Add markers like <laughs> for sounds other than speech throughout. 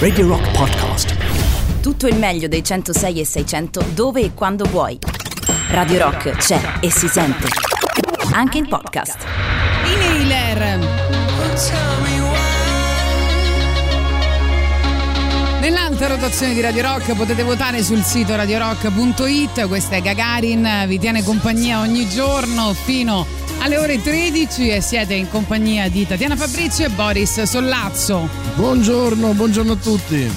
Radio Rock Podcast. Tutto il meglio dei 106 e 600 dove e quando vuoi. Radio Rock c'è e si sente. Anche in podcast. Inhaler. Nell'alta rotazione di Radio Rock potete votare sul sito radiorock.it. Questa è Gagarin, vi tiene compagnia ogni giorno fino alle ore 13 e siete in compagnia di Tatiana Fabrizio e Boris Sollazzo. Buongiorno, buongiorno a tutti.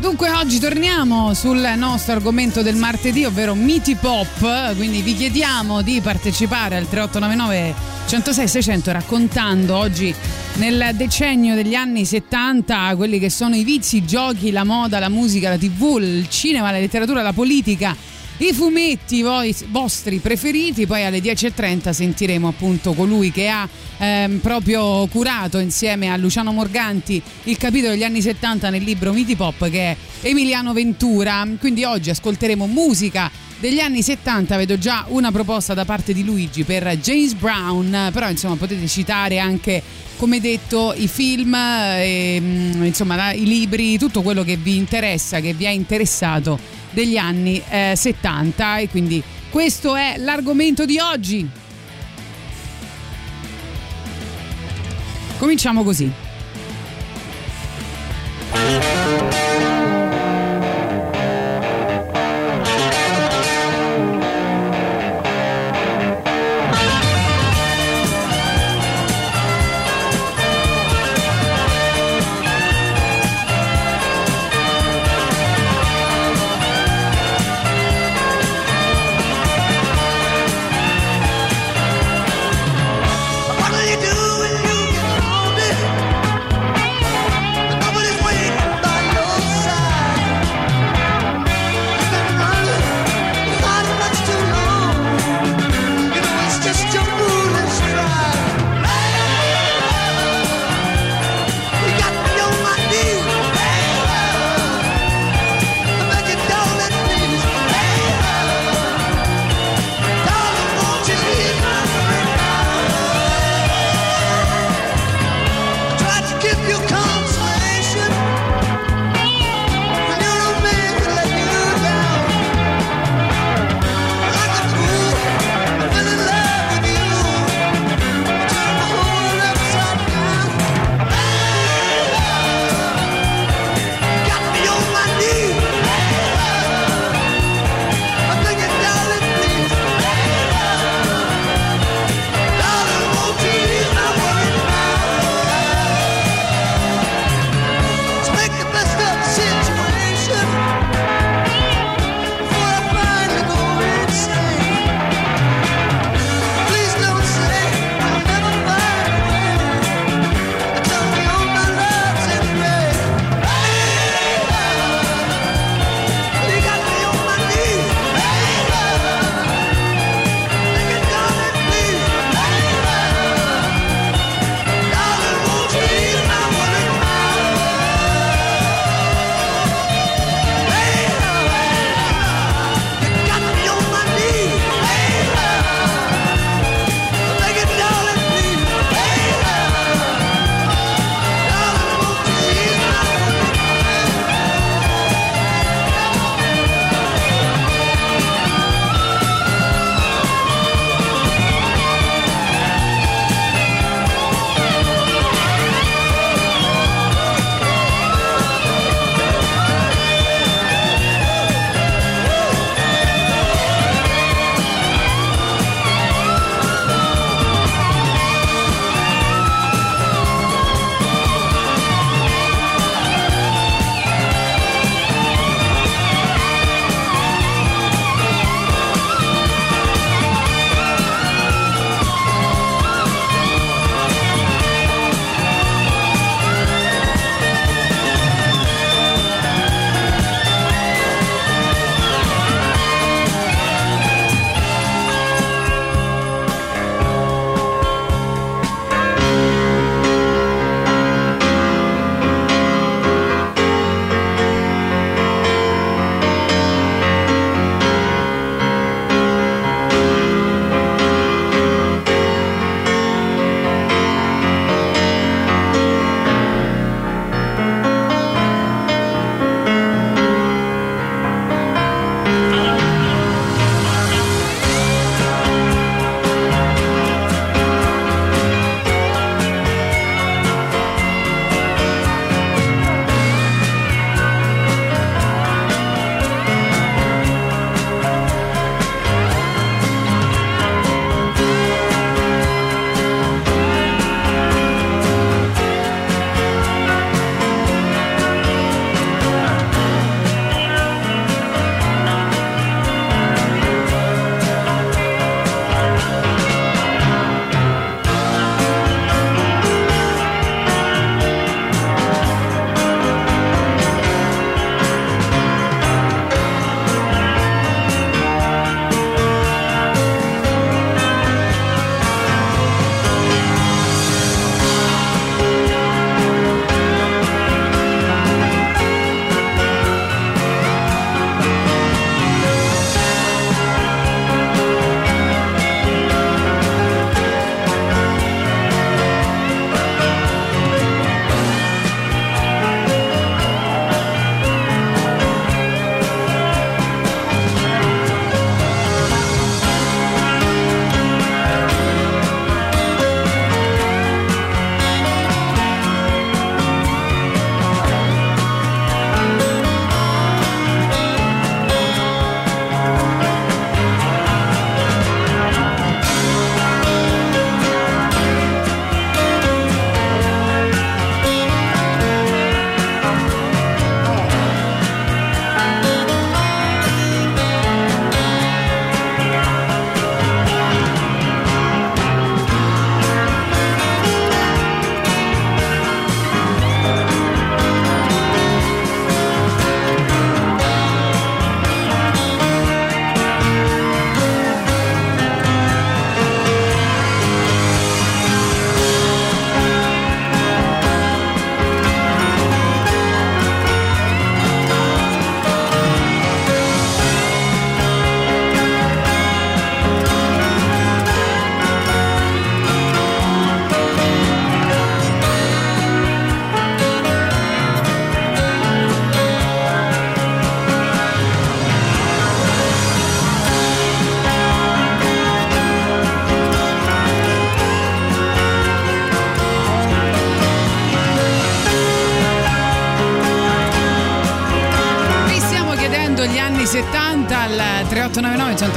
Dunque oggi torniamo sul nostro argomento del martedì, ovvero miti pop, quindi vi chiediamo di partecipare al 3899 106 600 raccontando oggi nel decennio degli anni 70 quelli che sono i vizi, i giochi, la moda, la musica, la tv, il cinema, la letteratura, la politica i fumetti voi, vostri preferiti, poi alle 10.30 sentiremo appunto colui che ha ehm, proprio curato insieme a Luciano Morganti il capitolo degli anni 70 nel libro Miti Pop che è Emiliano Ventura. Quindi oggi ascolteremo musica degli anni 70, vedo già una proposta da parte di Luigi per James Brown, però insomma potete citare anche come detto i film, e, insomma i libri, tutto quello che vi interessa, che vi ha interessato degli anni eh, 70 e quindi questo è l'argomento di oggi. Cominciamo così.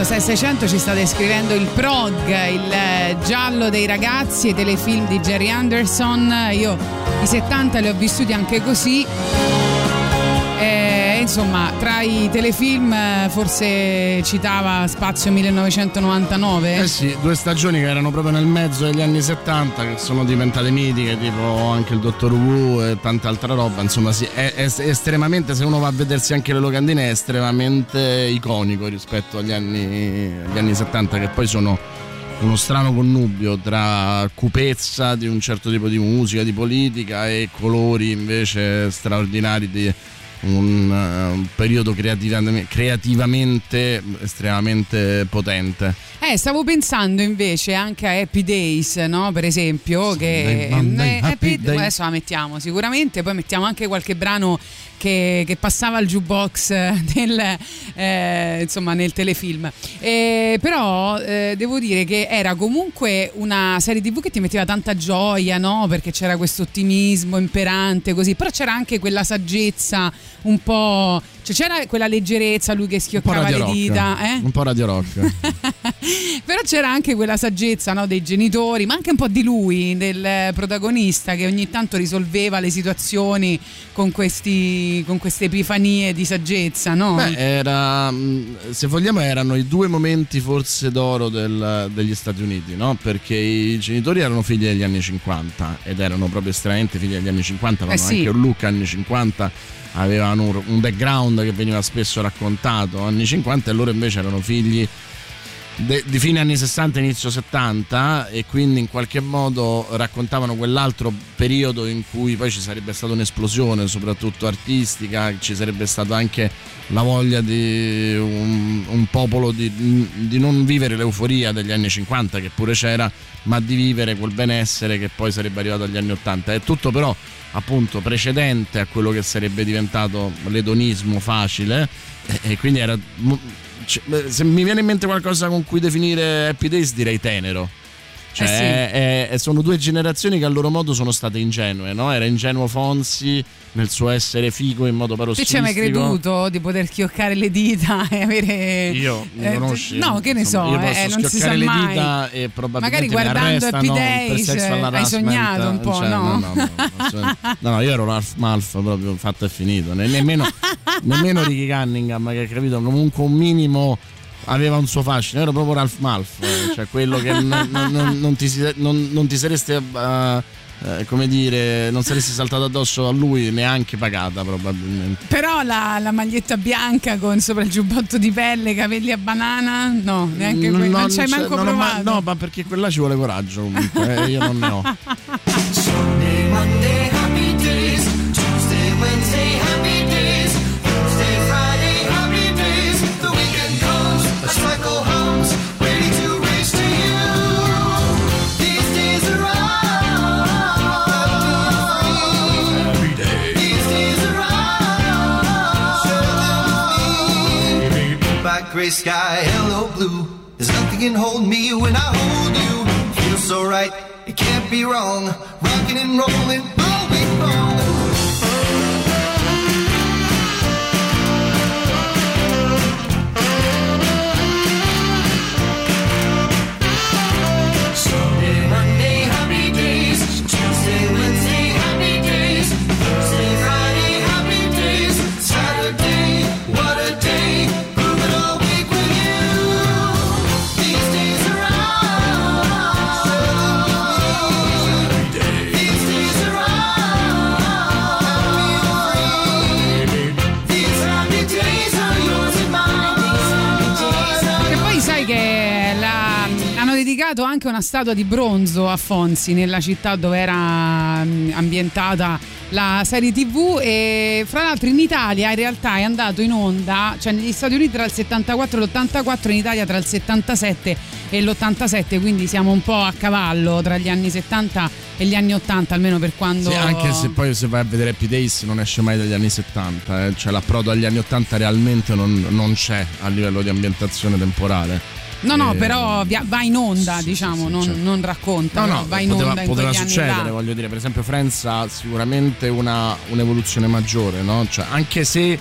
3899 106 600 ci state scrivendo il prog, il giallo dei ragazzi, i telefilm di Jerry Anderson. Io i 70 li ho vissuti anche così insomma, tra i telefilm eh, forse citava Spazio 1999. Eh sì, due stagioni che erano proprio nel mezzo degli anni 70 che sono diventate mitiche, tipo anche il Dottor Who e tanta altra roba. Insomma, sì, è, è estremamente, se uno va a vedersi anche le locandine, è estremamente iconico rispetto agli anni, agli anni 70 che poi sono uno strano connubio tra cupezza di un certo tipo di musica, di politica e colori invece straordinari di un, uh, un periodo creativamente, creativamente, estremamente potente. Eh, stavo pensando invece anche a Happy Days, no? Per esempio, Sunday, che Monday, eh, Happy, Day. adesso la mettiamo sicuramente, poi mettiamo anche qualche brano che, che passava al jukebox nel, eh, insomma, nel telefilm. Eh, però eh, devo dire che era comunque una serie tv che ti metteva tanta gioia, no? Perché c'era questo ottimismo imperante così, però c'era anche quella saggezza un po' Cioè c'era quella leggerezza, lui che schioccava le dita. Eh? Un po' radio rock. <laughs> Però c'era anche quella saggezza no, dei genitori, ma anche un po' di lui, del protagonista, che ogni tanto risolveva le situazioni con, questi, con queste epifanie di saggezza. No? Beh, era, mm, se vogliamo, erano i due momenti forse d'oro del, degli Stati Uniti, no? Perché i genitori erano figli degli anni 50 ed erano proprio estremamente figli degli anni 50, avevano eh sì. anche un look anni 50 avevano un background che veniva spesso raccontato anni 50 e loro invece erano figli de, di fine anni 60 inizio 70 e quindi in qualche modo raccontavano quell'altro periodo in cui poi ci sarebbe stata un'esplosione soprattutto artistica ci sarebbe stata anche la voglia di un, un popolo di, di, non vivere l'euforia degli anni 50 che pure c'era ma di vivere quel benessere che poi sarebbe arrivato agli anni 80 è tutto però appunto precedente a quello che sarebbe diventato l'edonismo facile e quindi era se mi viene in mente qualcosa con cui definire Happy Days direi tenero cioè, eh sì. è, è, sono due generazioni che a loro modo sono state ingenue, no? Era ingenuo Fonsi nel suo essere figo in modo parossistico. Tu ci hai mai creduto di poter schioccare le dita <laughs> e avere. Io mi eh, conosci? No, che ne insomma, so, io posso eh, non si sa le mai. dita e probabilmente Magari guardando Happy Days hai sognato un po', cioè, no? No, no, no, no, io ero Ralph Malf proprio fatto e finito. nemmeno, <laughs> nemmeno Ricky Cunningham che capito comunque un minimo aveva un suo fascino, era proprio Ralph Malf, eh, cioè quello che non, non, non, ti, non ti, saresti... Uh, eh, come dire, non saresti saltato addosso a lui neanche pagata probabilmente. Però la, la, maglietta bianca con sopra il giubbotto di pelle, capelli a banana, no, neanche no, non ci hai manco provato. Ma, no, ma perché quella ci vuole coraggio comunque, eh, io non ne ho. <laughs> gray sky, hello blue. There's nothing can hold me when I hold you. Feels so right, it can't be wrong. Rocking and rolling una statua di bronzo a Fonsi nella città dove era mm, ambientata la serie tv e fra l'altro in Italia in realtà è andato in onda cioè negli Stati Uniti tra il 74 e l'84 in Italia tra il 77 e l'87 quindi siamo un po' a cavallo tra gli anni 70 e gli anni 80 almeno per quando sì, anche se poi se vai a vedere Happy Days non esce mai dagli anni 70 eh? cioè l'approdo agli anni 80 realmente non, non c'è a livello di ambientazione temporale No, no, eh, però va in onda, sì, diciamo, sì, non, certo. non, racconta, no, no, va in poteva, onda poteva succedere, voglio dire, per esempio Friends ha sicuramente una, un'evoluzione maggiore, no? Cioè, anche se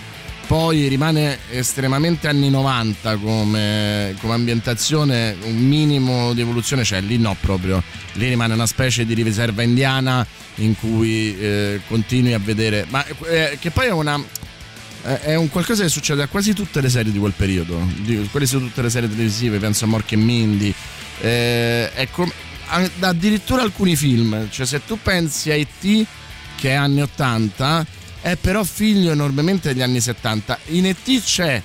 poi rimane estremamente anni 90 come, come, ambientazione, un minimo di evoluzione c'è, lì no proprio, lì rimane una specie di riserva indiana in cui eh, continui a vedere, ma eh, che poi è una è un qualcosa che succede a quasi tutte le serie di quel periodo, quelle sono tutte le serie televisive, penso a Mork e Mindy, eh, com- addirittura alcuni film, cioè se tu pensi a E.T. che è anni 80, è però figlio enormemente degli anni 70. In E.T. c'è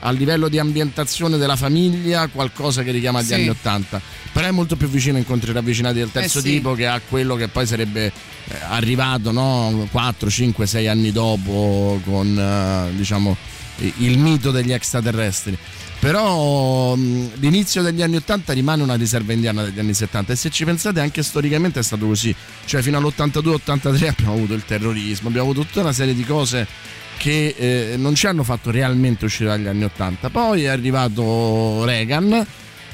a livello di ambientazione della famiglia qualcosa che richiama gli sì. anni 80 però è molto più vicino a incontri ravvicinati del terzo eh sì. tipo che a quello che poi sarebbe eh, arrivato no? 4, 5, 6 anni dopo con eh, diciamo il mito degli extraterrestri però mh, l'inizio degli anni 80 rimane una riserva indiana degli anni 70 e se ci pensate anche storicamente è stato così cioè fino all'82-83 abbiamo avuto il terrorismo abbiamo avuto tutta una serie di cose che eh, non ci hanno fatto realmente uscire dagli anni 80 poi è arrivato Reagan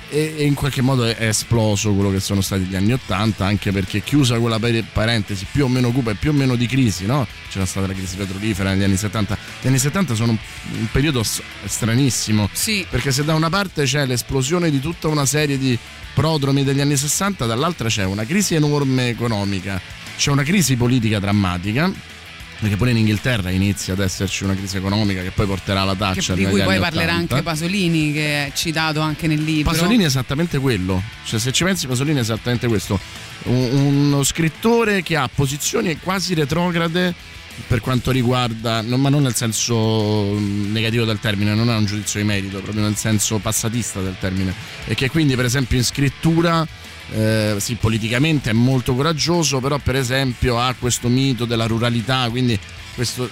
e, in qualche modo è esploso quello che sono stati gli anni 80 anche perché chiusa quella parentesi più o meno cupa e più o meno di crisi no? c'era stata la crisi petrolifera negli anni 70 gli anni 70 sono un, un periodo stranissimo sì. perché se da una parte c'è l'esplosione di tutta una serie di prodromi degli anni 60 dall'altra c'è una crisi enorme economica c'è una crisi politica drammatica perché pure in Inghilterra inizia ad esserci una crisi economica che poi porterà alla taccia di cui poi parlerà anche Pasolini che è citato anche nel libro. Pasolini è esattamente quello. Cioè se ci pensi Pasolini è esattamente questo. Un, uno scrittore che ha posizioni quasi retrograde per quanto riguarda, non, ma non nel senso negativo del termine, non è un giudizio di merito, proprio nel senso passatista del termine, e che quindi per esempio in scrittura eh, sì, politicamente è molto coraggioso, però per esempio ha questo mito della ruralità, quindi questo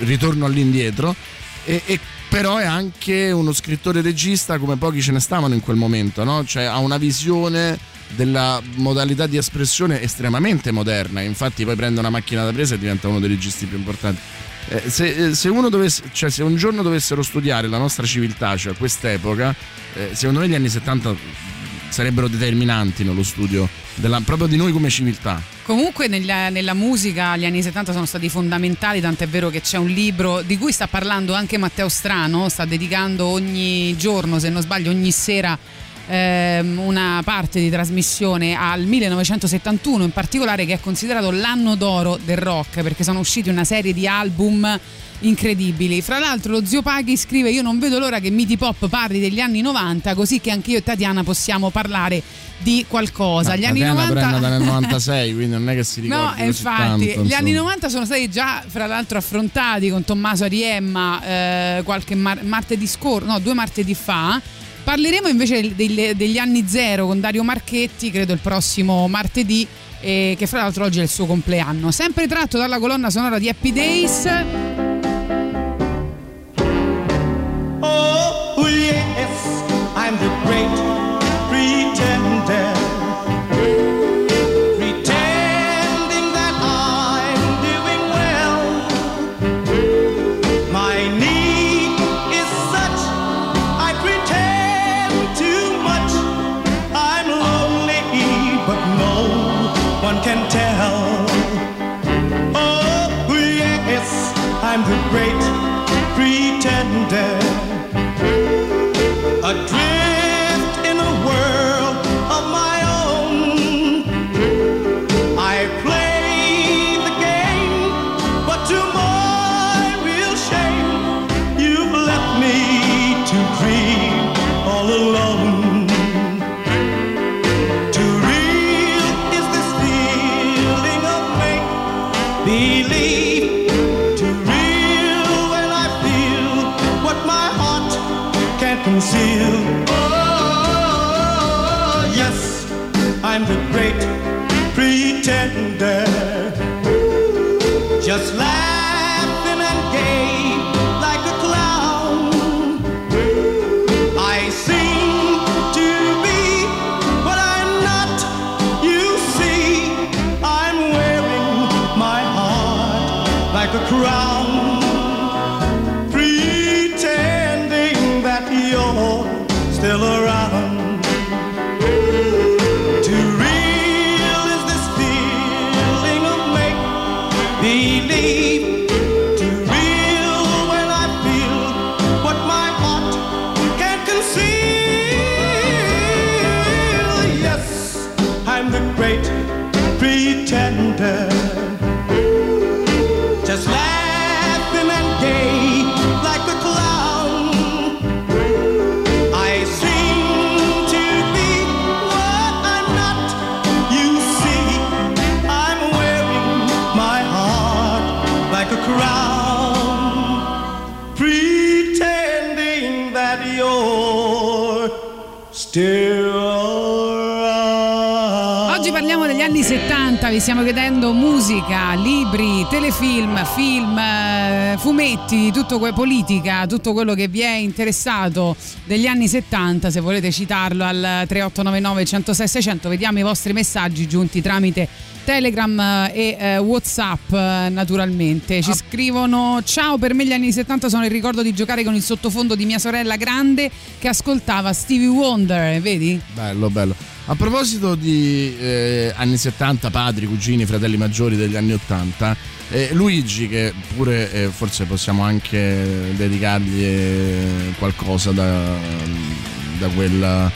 ritorno all'indietro. E, e però è anche uno scrittore regista come pochi ce ne stavano in quel momento, no? cioè ha una visione della modalità di espressione estremamente moderna, infatti poi prende una macchina da presa e diventa uno dei registi più importanti. Eh, se, eh, se, dovesse, cioè, se, un giorno dovessero studiare la nostra civiltà, cioè quest'epoca, eh, secondo me gli anni 70 sarebbero determinanti nello studio della, proprio di noi come civiltà. Comunque nella, nella, musica gli anni 70 sono stati fondamentali, tant'è vero che c'è un libro di cui sta parlando anche Matteo Strano, sta dedicando ogni giorno, se non sbaglio, ogni sera ehm, una parte di trasmissione al 1971 in particolare che è considerato l'anno d'oro del rock perché sono usciti una serie di album incredibili. Fra l'altro lo zio Paghi scrive io non vedo l'ora che Miti Pop parli degli anni 90 così che anche io e Tatiana possiamo parlare di qualcosa. No, gli anni 90 è nel 96, quindi non è che si ricorda. No, infatti, tanto, gli anni 90 sono stati già fra l'altro affrontati con Tommaso Ariemma eh, qualche mar- martedì scorso, no, due martedì fa. Parleremo invece degli, degli anni zero con Dario Marchetti, credo il prossimo martedì, eh, che fra l'altro oggi è il suo compleanno. Sempre tratto dalla colonna sonora di Happy Days. conceal. Oh, oh, yes, I'm the great pretender. Just like vi stiamo chiedendo musica, libri, telefilm, film, eh, fumetti, tutto que- politica, tutto quello che vi è interessato degli anni 70, se volete citarlo al 3899 106 600, vediamo i vostri messaggi giunti tramite Telegram eh, e eh, Whatsapp eh, naturalmente. Ci ah. scrivono ciao per me gli anni 70 sono il ricordo di giocare con il sottofondo di mia sorella grande che ascoltava Stevie Wonder, vedi? Bello, bello. A proposito di eh, anni 70, padri, cugini, fratelli maggiori degli anni 80, eh, Luigi, che pure eh, forse possiamo anche dedicargli eh, qualcosa da, da, quel,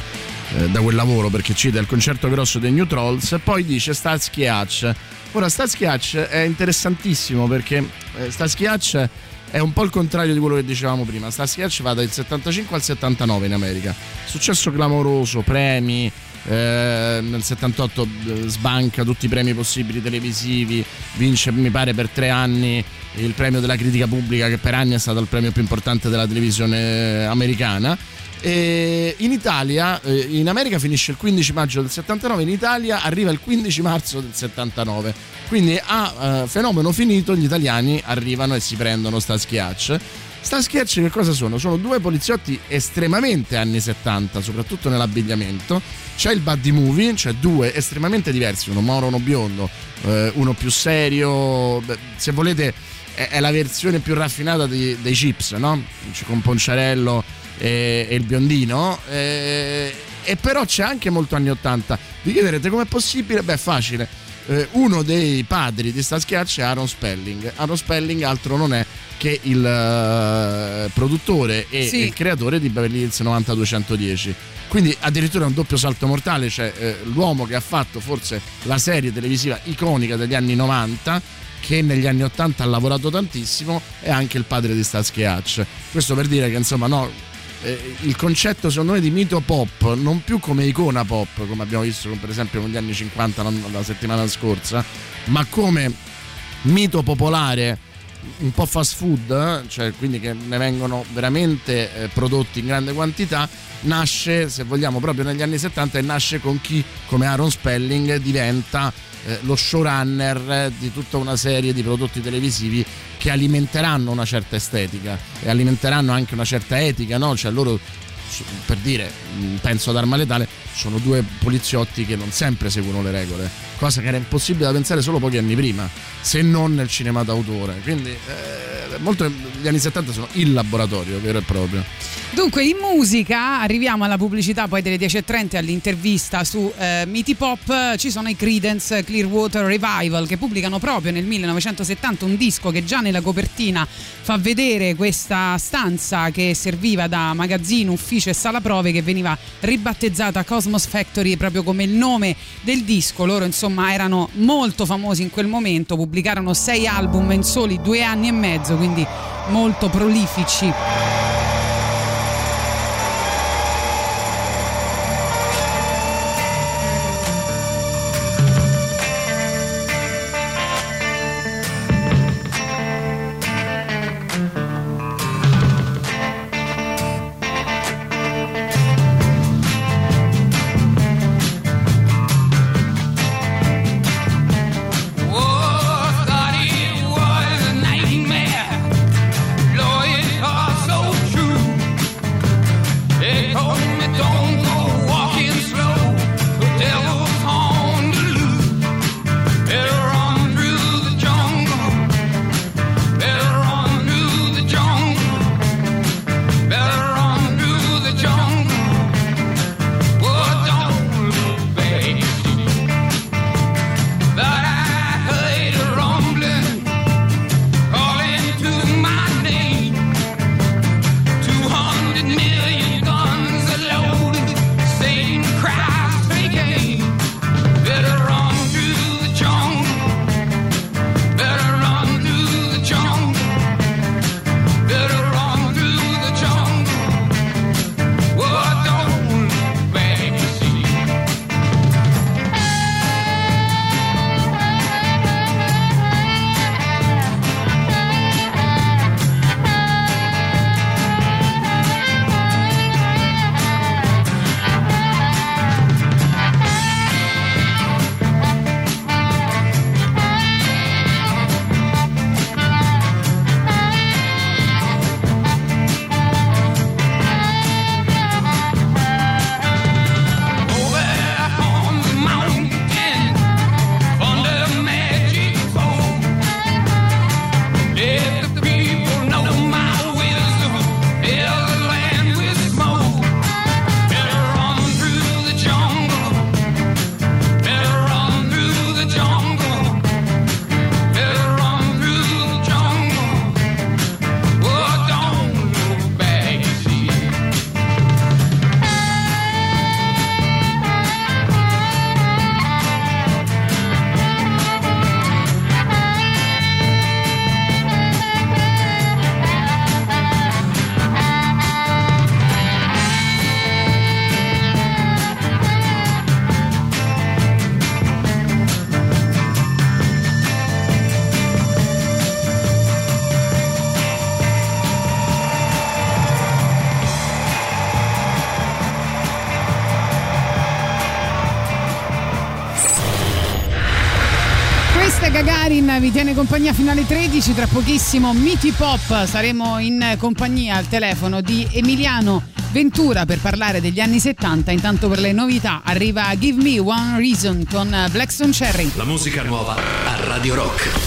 eh, da, quel, lavoro, perché cita il concerto grosso dei New Trolls, e poi dice Starsky Hatch. Ora, Starsky Hatch è interessantissimo perché eh, Starsky Hatch è un po' il contrario di quello che dicevamo prima. Starsky Hatch va dal 75 al 79 in America. Successo clamoroso, premi eh, nel 78 eh, sbanca tutti i premi possibili televisivi, vince mi pare per tre anni il premio della critica pubblica che per anni è stato il premio più importante della televisione americana. E in Italia, eh, in America finisce il 15 maggio del 79, in Italia arriva il 15 marzo del 79. Quindi a uh, fenomeno finito gli italiani arrivano e si prendono sta schiaccia Sta sketch che cosa sono? Sono due poliziotti estremamente anni 70, soprattutto nell'abbigliamento. C'è il buddy movie, cioè due estremamente diversi, uno moro, uno biondo, eh, uno più serio. Beh, se volete, è, è, la versione più raffinata di, dei chips, no? Con Ponciarello e, e il biondino. E, e però c'è anche molto anni 80. Vi chiederete com'è possibile? Beh, facile. Eh, uno dei padri di sta schiaccia è Aaron Spelling. Aaron Spelling altro non è che il uh, produttore e sì. il creatore di Beverly Hills 90210. Quindi addirittura un doppio salto mortale, cioè eh, l'uomo che ha fatto forse la serie televisiva iconica degli anni 90 che negli anni 80 ha lavorato tantissimo è anche il padre di Starsky Hatch. Questo per dire che insomma no, eh, il concetto secondo me di mito pop non più come icona pop come abbiamo visto per esempio negli anni 50 la settimana scorsa ma come mito popolare un po' fast food, eh? cioè quindi che ne vengono veramente eh, prodotti in grande quantità, nasce, se vogliamo, proprio negli anni 70 e nasce con chi, come Aaron Spelling, diventa eh, lo showrunner di tutta una serie di prodotti televisivi che alimenteranno una certa estetica e alimenteranno anche una certa etica, no? Cioè loro per dire, mm, penso ad Arma Letale, sono due poliziotti che non sempre seguono le regole, cosa che era impossibile da pensare solo pochi anni prima, se non nel cinema d'autore. Quindi eh, molto, gli anni 70 sono il laboratorio vero e proprio. Dunque, in musica arriviamo alla pubblicità poi delle 10.30 all'intervista su eh, Miti Pop. Ci sono i Credence Clearwater Revival che pubblicano proprio nel 1970 un disco che già nella copertina fa vedere questa stanza che serviva da magazzino, ufficio e sala prove che veniva ribattezzata Cosmos Factory proprio come il nome del disco. Loro insomma erano molto famosi in quel momento, pubblicarono sei album in soli due anni e mezzo, quindi molto prolifici. Compagnia fino alle 13, tra pochissimo Miti Pop, saremo in compagnia al telefono di Emiliano Ventura per parlare degli anni 70, intanto per le novità arriva Give Me One Reason con Blackstone Cherry. La musica nuova a Radio Rock.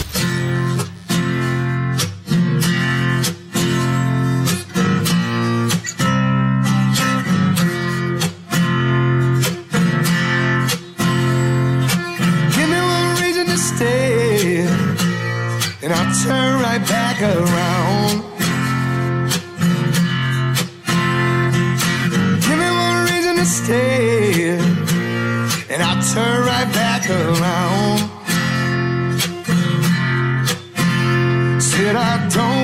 Back around. Give me one reason to stay, and I'll turn right back around. Said I don't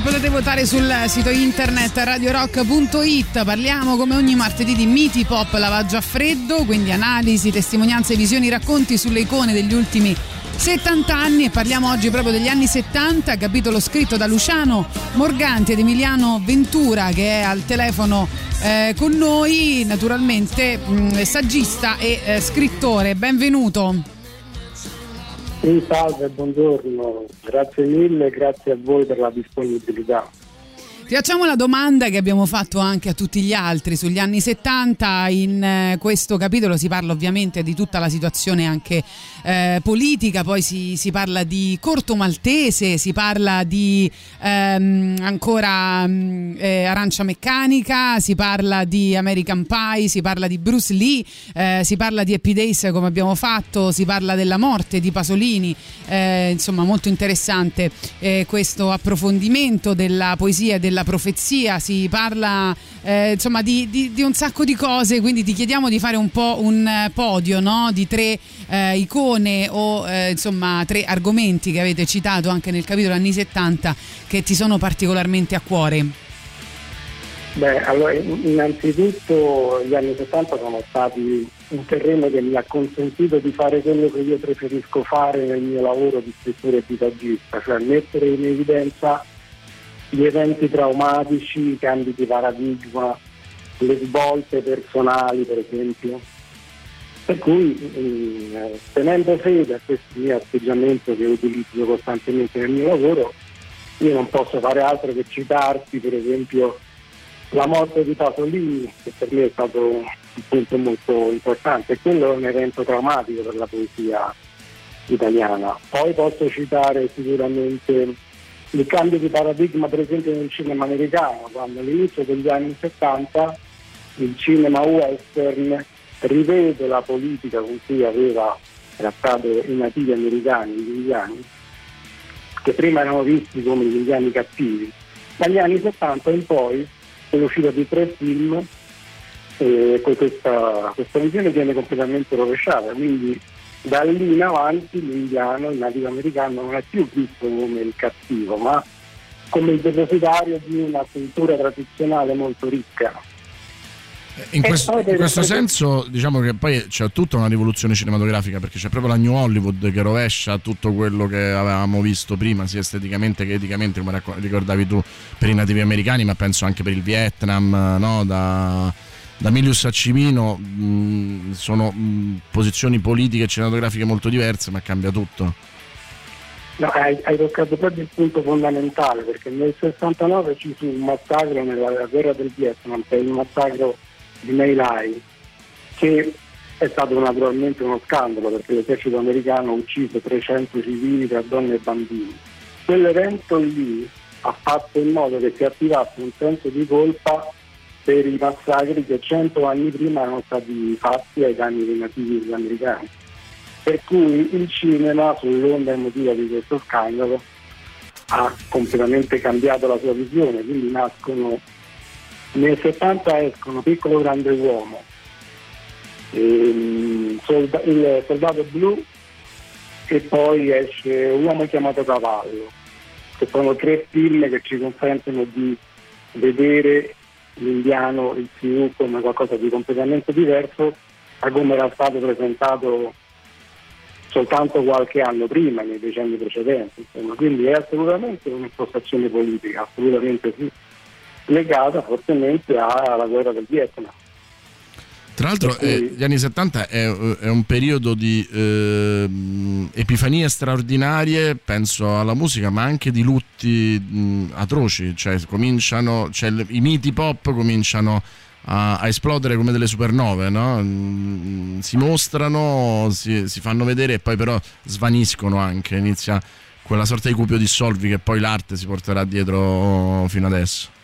che potete votare sul sito internet radiorock.it. Parliamo come ogni martedì di miti pop lavaggio a freddo, quindi analisi, testimonianze, visioni, racconti sulle icone degli ultimi 70 anni e parliamo oggi proprio degli anni 70, capitolo scritto da Luciano Morganti ed Emiliano Ventura che è al telefono eh, con noi, naturalmente mh, mm, saggista e eh, scrittore. Benvenuto. Sì, salve, buongiorno, grazie mille, grazie a voi per la disponibilità. Ti facciamo la domanda che abbiamo fatto anche a tutti gli altri sugli anni 70. In eh, questo capitolo si parla ovviamente di tutta la situazione anche eh, politica, poi si, si, parla di corto maltese, si parla di ehm, ancora mm, eh, arancia meccanica, si parla di American Pie, si parla di Bruce Lee, eh, si parla di Happy Days come abbiamo fatto, si parla della morte di Pasolini, eh, insomma molto interessante eh, questo approfondimento della poesia e della della profezia, si parla eh, insomma di, di, di, un sacco di cose, quindi ti chiediamo di fare un po' un eh, podio no? di tre eh, icone o eh, insomma tre argomenti che avete citato anche nel capitolo anni 70 che ti sono particolarmente a cuore. Beh, allora innanzitutto gli anni 70 sono stati un terreno che mi ha consentito di fare quello che io preferisco fare nel mio lavoro di scrittore e di saggista, cioè mettere in evidenza gli eventi traumatici, i cambi di paradigma, le svolte personali per esempio. Per cui eh, tenendo fede a questo mio atteggiamento che utilizzo costantemente nel mio lavoro, io non posso fare altro che citarti per esempio la morte di Pasolini, che per me è stato un punto molto importante, quello è un evento traumatico per la poesia italiana. Poi posso citare sicuramente il cambio di paradigma per esempio nel cinema americano, quando all'inizio degli anni 70 il cinema western rivede la politica con cui aveva trattato i nativi americani, gli indiani, che prima erano visti come gli indiani cattivi. Dagli anni 70 in poi sono usciti di tre film e poi questa, questa visione viene completamente rovesciata, quindi da lì in avanti l'indiano, il nativo americano non è più visto come il cattivo, ma come il depositario di una cultura tradizionale molto ricca. In questo, in questo, senso diciamo che poi c'è tutta una rivoluzione cinematografica perché c'è proprio la New Hollywood che rovescia tutto quello che avevamo visto prima sia esteticamente che eticamente come ricordavi tu per i nativi americani ma penso anche per il Vietnam no? da, da Milius a Cimino mh, sono mh, posizioni politiche e cinematografiche molto diverse ma cambia tutto No, hai, hai, toccato proprio il punto fondamentale perché nel 69 ci fu un massacro nella guerra del Vietnam, che il massacro di May Lai, che è stato naturalmente uno scandalo perché l'esercito americano ha ucciso 300 civili tra donne e bambini. Quell'evento lì ha fatto in modo che si attivasse un senso di colpa per i massacri che cento anni prima erano stati fatti ai danni dei nativi americani. Per cui il cinema, sull'onda emotiva di questo scandalo, ha completamente cambiato la sua visione, quindi nascono nel 70 escono Piccolo Grande Uomo, ehm, solda- il Soldato Blu e poi esce Uomo chiamato Cavallo, che sono tre film che ci consentono di vedere l'indiano, il Sioux come qualcosa di completamente diverso da come era stato presentato soltanto qualche anno prima, nei decenni precedenti. Insomma. Quindi è assolutamente un'impostazione politica, assolutamente sì legata fortemente alla guerra del Vietnam. Tra l'altro eh, gli anni 70 è, è un periodo di eh, epifanie straordinarie, penso alla musica, ma anche di lutti mh, atroci, cioè cominciano, cioè, i miti pop cominciano a, a, esplodere come delle supernove, no? si mostrano, si, si, fanno vedere e poi però svaniscono anche, inizia quella sorta di cupio dissolvi che poi l'arte si porterà dietro fino adesso.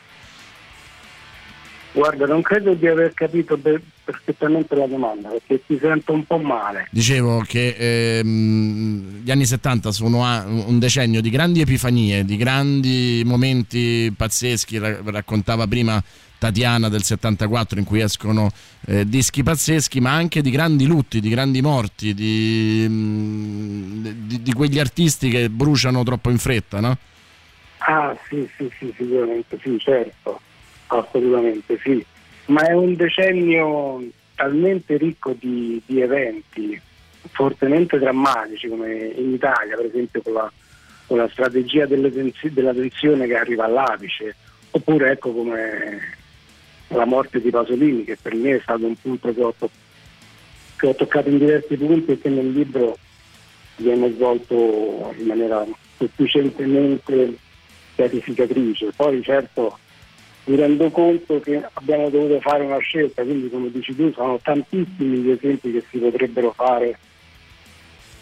Guarda, non credo di aver capito per, perfettamente la domanda perché ti sento un po' male. Dicevo che ehm, gli anni 70 sono un decennio di grandi epifanie, di grandi momenti pazzeschi, raccontava prima Tatiana del 74 in cui escono eh, dischi pazzeschi, ma anche di grandi lutti, di grandi morti, di, di, di quegli artisti che bruciano troppo in fretta, no? Ah sì, sì, sì, sicuramente, sì, certo Assolutamente sì, ma è un decennio talmente ricco di, di eventi fortemente drammatici come in Italia, per esempio con la, con la strategia della tensione che arriva all'apice, oppure ecco come la morte di Pasolini che per me è stato un punto che ho, to- che ho toccato in diversi punti e che nel libro viene svolto in maniera sufficientemente chiarificatrice. Poi certo mi rendo conto che abbiamo dovuto fare una scelta, quindi come dici tu sono tantissimi gli esempi che si potrebbero fare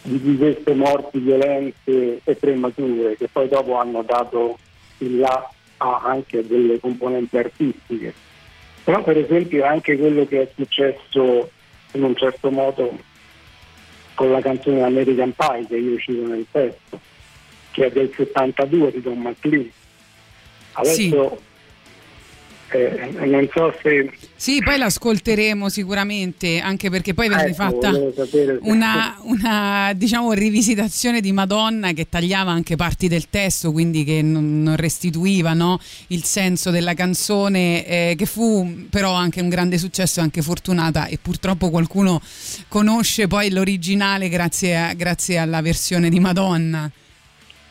di queste morti violente e premature che poi dopo hanno dato il là anche delle componenti artistiche. Però per esempio anche quello che è successo in un certo modo con la canzone American Pie che io cito nel testo, che è del 72 di Don McLean. Adesso sì eh, non so se... Sì, poi l'ascolteremo sicuramente, anche perché poi viene ecco, fatta una, una diciamo, rivisitazione di Madonna che tagliava anche parti del testo, quindi che non, non restituiva no? il senso della canzone, eh, che fu però anche un grande successo, anche fortunata e purtroppo qualcuno conosce poi l'originale grazie, a, grazie alla versione di Madonna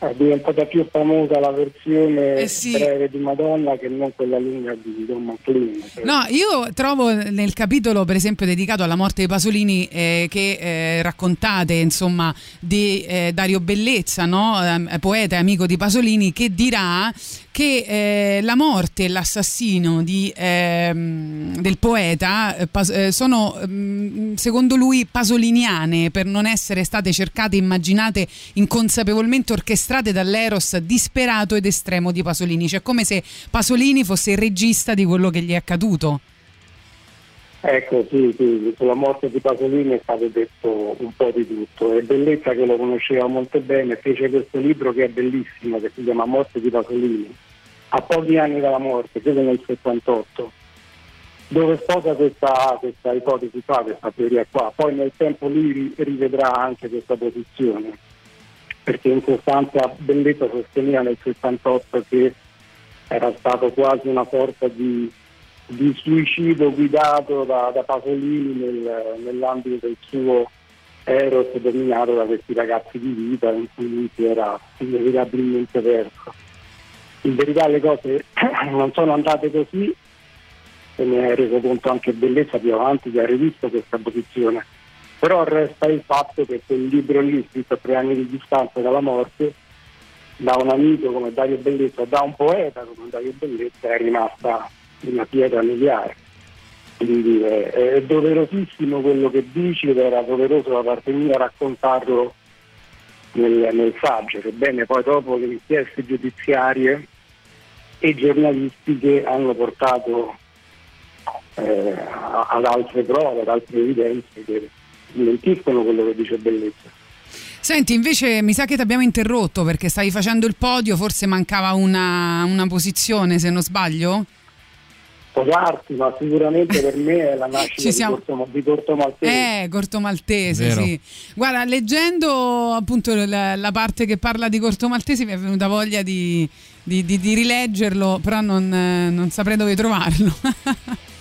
è diventata più famosa la versione eh sì. breve di Madonna che non quella lunga di Don McLean. No, io trovo nel capitolo, per esempio, dedicato alla morte di Pasolini, eh, che eh, raccontate insomma di eh, Dario Bellezza, no? Eh, poeta e amico di Pasolini, che dirà che eh, la morte e l'assassino di, ehm, del poeta eh, eh, sono mm, secondo lui pasoliniane per non essere state cercate, immaginate, inconsapevolmente orchestrate dall'eros disperato ed estremo di Pasolini, cioè come se Pasolini fosse il regista di quello che gli è accaduto. Ecco, sì, sì, sulla morte di Pasolini è stato detto un po' di tutto e Bellezza che lo conosceva molto bene fece questo libro che è bellissimo, che si chiama Morte di Pasolini, a pochi anni dalla morte, credo nel 78, dove sposa questa, questa ipotesi qua, questa teoria qua. Poi nel tempo lui rivedrà anche questa posizione, perché in sostanza Bellezza sosteneva nel 78 che era stato quasi una sorta di di suicidio guidato da, da Pasolini nel, nell'ambito del suo Eros dominato da questi ragazzi di vita in cui lui si era inevitabilmente perso. In verità le cose <clears throat> non sono andate così e ne è reso conto anche Bellezza più avanti che ha rivisto questa posizione. Però resta il fatto che quel libro lì, scritto a tre anni di distanza dalla morte, da un amico come Dario Bellezza, da un poeta come Dario Bellezza, è rimasta una pietra miliare. Quindi è, è, doverosissimo quello che dici ed era doveroso da parte mia raccontarlo nel, nel saggio, sebbene poi dopo le inchieste giudiziarie e giornalistiche hanno portato eh, ad altre prove, ad altre evidenze che smentiscono quello che dice Bellezza. Senti, invece mi sa che ti abbiamo interrotto perché stavi facendo il podio, forse mancava una, una posizione, se non sbaglio? Sposarsi, ma sicuramente per me è la nascita <laughs> siamo... di, Corto, di Corto Maltese. Eh, Corto Maltese, Vero. sì. Guarda, leggendo appunto la, la, parte che parla di Corto Maltese mi è venuta voglia di, di, di, di rileggerlo, però non, non, saprei dove trovarlo. <laughs>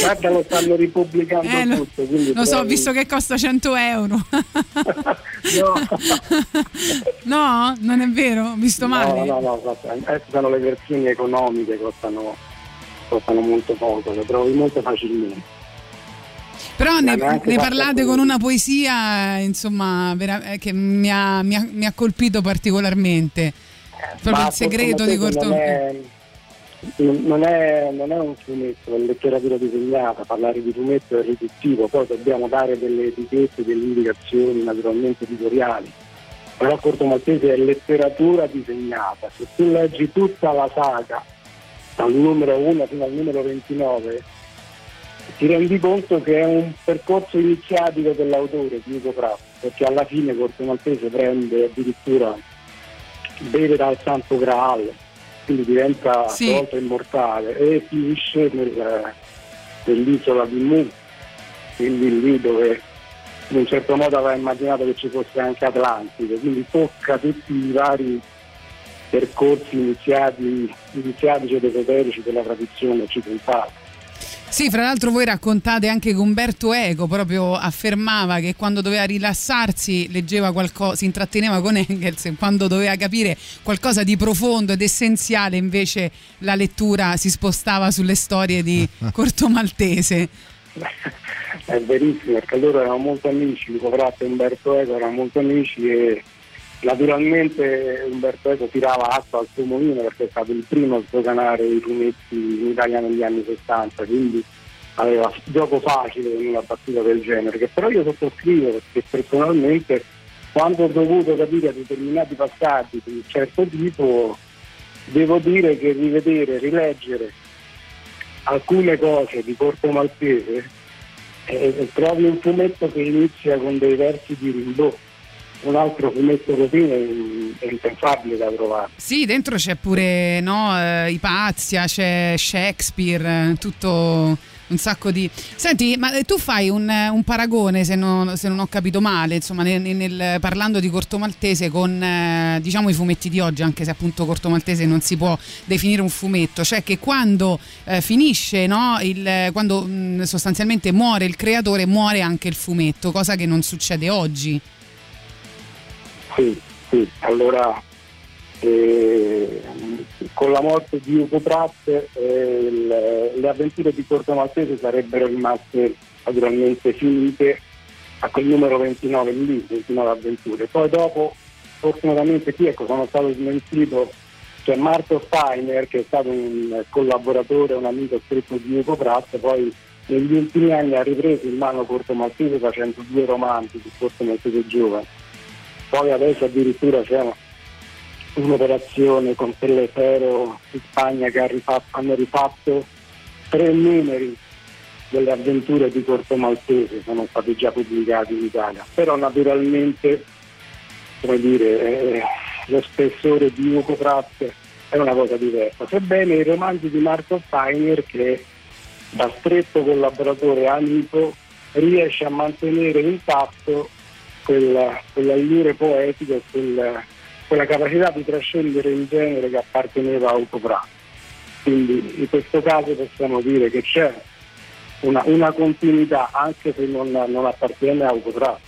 Guarda, lo stanno ripubblicando eh, tutto. Lo previ... so, visto che costa 100 euro. <laughs> no. no, non è vero? Visto male? No, no, no, no, sono le versioni economiche, costano costano molto poco, le trovi molto facilmente. Però ne, ne parlate con una poesia insomma, vera, eh, che mi ha, mi, ha, mi ha, colpito particolarmente. Proprio il segreto di Cortona. Non è, non è, un fumetto, è letteratura disegnata, parlare di fumetto è riduttivo, poi dobbiamo dare delle etichette, delle indicazioni naturalmente editoriali. Però Corto Maltese è letteratura disegnata, se tu leggi tutta la saga dal numero 1 fino al numero 29, ti rendi conto che è un percorso iniziatico dell'autore, Diego Prato, perché alla fine Corto Maltese prende addirittura, beve dal Santo Graal, quindi diventa sì. volta immortale e finisce nel, nell'isola di Mu, quindi lì dove in un certo modo aveva immaginato che ci fosse anche Atlantide, quindi tocca tutti i vari percorsi iniziati, iniziatici ed esoterici della tradizione occidentale. Sì, fra l'altro voi raccontate anche che Umberto Eco proprio affermava che quando doveva rilassarsi leggeva qualcosa, si intratteneva con Engels e quando doveva capire qualcosa di profondo ed essenziale invece la lettura si spostava sulle storie di <laughs> Corto Maltese. <laughs> È verissimo, perché loro erano molto amici, Pratt e Umberto Eco erano molto amici e Naturalmente Umberto Eco tirava acqua al suo mulino perché è stato il primo a sdoganare i fumetti in Italia negli anni 60, quindi aveva gioco facile in una partita del genere, che però io sottoscrivo perché personalmente quando ho dovuto capire determinati passaggi di un certo tipo, devo dire che rivedere, rileggere alcune cose di Corto Maltese eh, trovi un fumetto che inizia con dei versi di Rimbaud un altro fumetto così è, è impensabile da trovare. Sì, dentro c'è pure no, eh, Ipazia, c'è Shakespeare, eh, tutto un sacco di... Senti, ma tu fai un, un paragone, se non, se non, ho capito male, insomma, nel, nel, parlando di Corto Maltese con eh, diciamo i fumetti di oggi, anche se appunto Corto Maltese non si può definire un fumetto, cioè che quando eh, finisce, no, il, quando mh, sostanzialmente muore il creatore, muore anche il fumetto, cosa che non succede oggi. Sì, sì, allora eh, con la morte di Ugo Pratt eh, le, le, avventure di Corto Maltese sarebbero rimaste naturalmente finite a quel numero 29 lì, 29 avventure. Poi dopo, fortunatamente qui ecco, sono stato smentito, c'è Marco Steiner che è stato un collaboratore, un amico stretto di Ugo Pratt, poi negli ultimi anni ha ripreso in mano Corto Maltese facendo due romanzi su Corto Maltese Giovane poi adesso addirittura c'è un'operazione con Pelletero in Spagna che rifatto, hanno rifatto tre numeri delle avventure di Corto Maltese sono stati già pubblicati in Italia, però naturalmente come dire, eh, lo spessore di Ugo Pratt è una cosa diversa, sebbene i romanzi di Marco Steiner che da stretto collaboratore amico riesce a mantenere intatto quella, quell'allure poetico e quella, quella capacità di trascendere il genere che apparteneva a Pratt. Quindi in questo caso possiamo dire che c'è una, una continuità anche se non, non appartiene a Autotrack.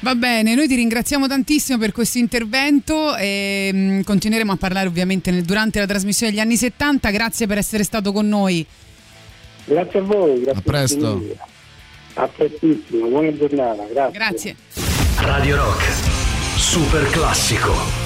Va bene, noi ti ringraziamo tantissimo per questo intervento e mh, mm, continueremo a parlare ovviamente nel, durante la trasmissione degli anni 70. Grazie per essere stato con noi. Grazie a voi, grazie a presto. A prestissimo, buona giornata, grazie. Grazie. Radio Rock, super classico.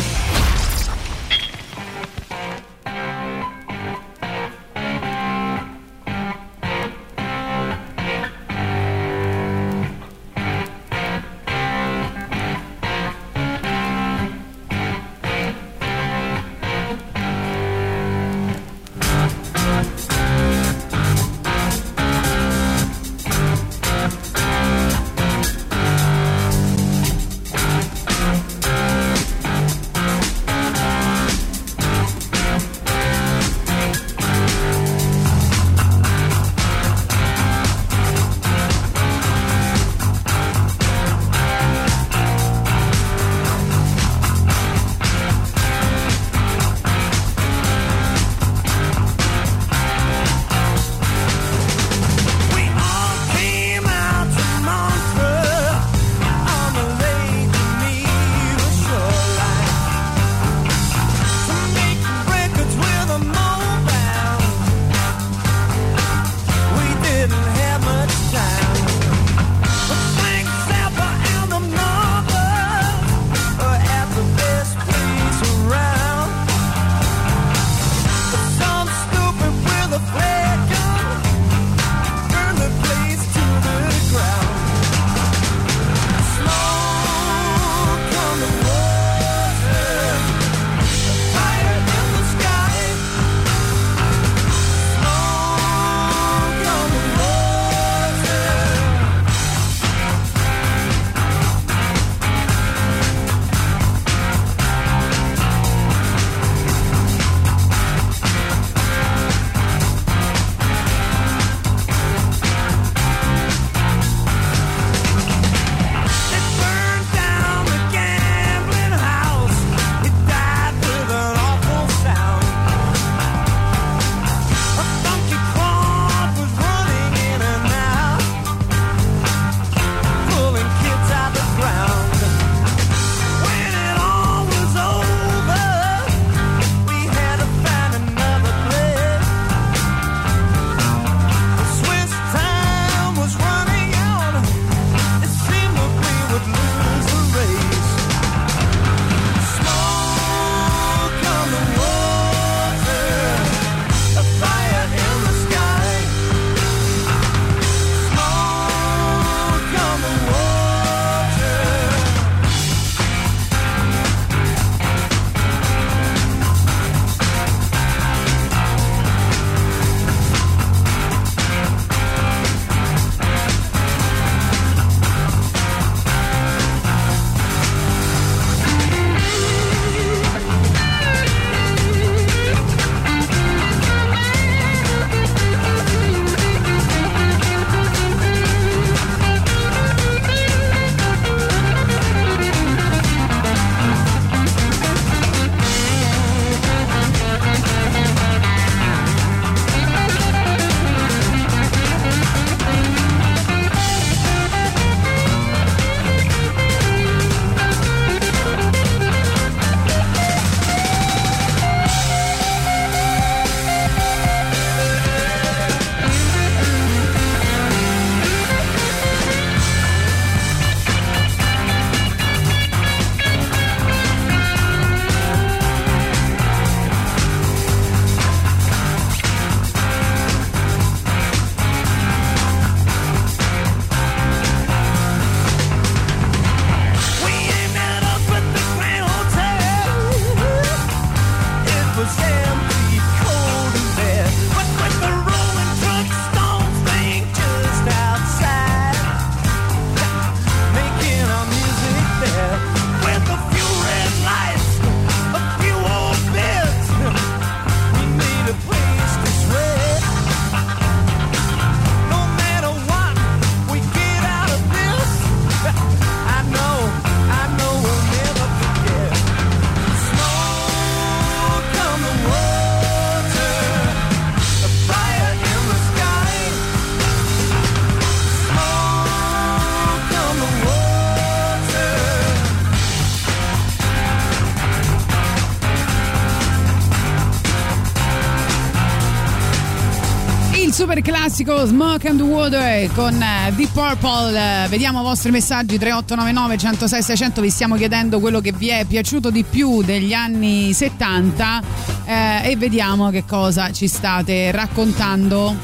Classico Smoke and Water con uh, Deep Purple. Vediamo i vostri messaggi 3899 106 600. Vi stiamo chiedendo quello che vi è piaciuto di più degli anni 70 uh, e vediamo che cosa ci state raccontando.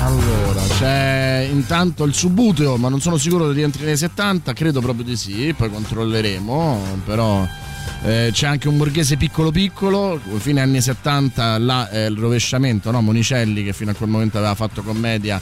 Allora, c'è intanto il subuteo, ma non sono sicuro che rientri nei 70, credo proprio di sì, poi controlleremo, però eh, c'è anche un borghese piccolo piccolo, fine anni 70 là è il rovesciamento, no? Monicelli che fino a quel momento aveva fatto commedia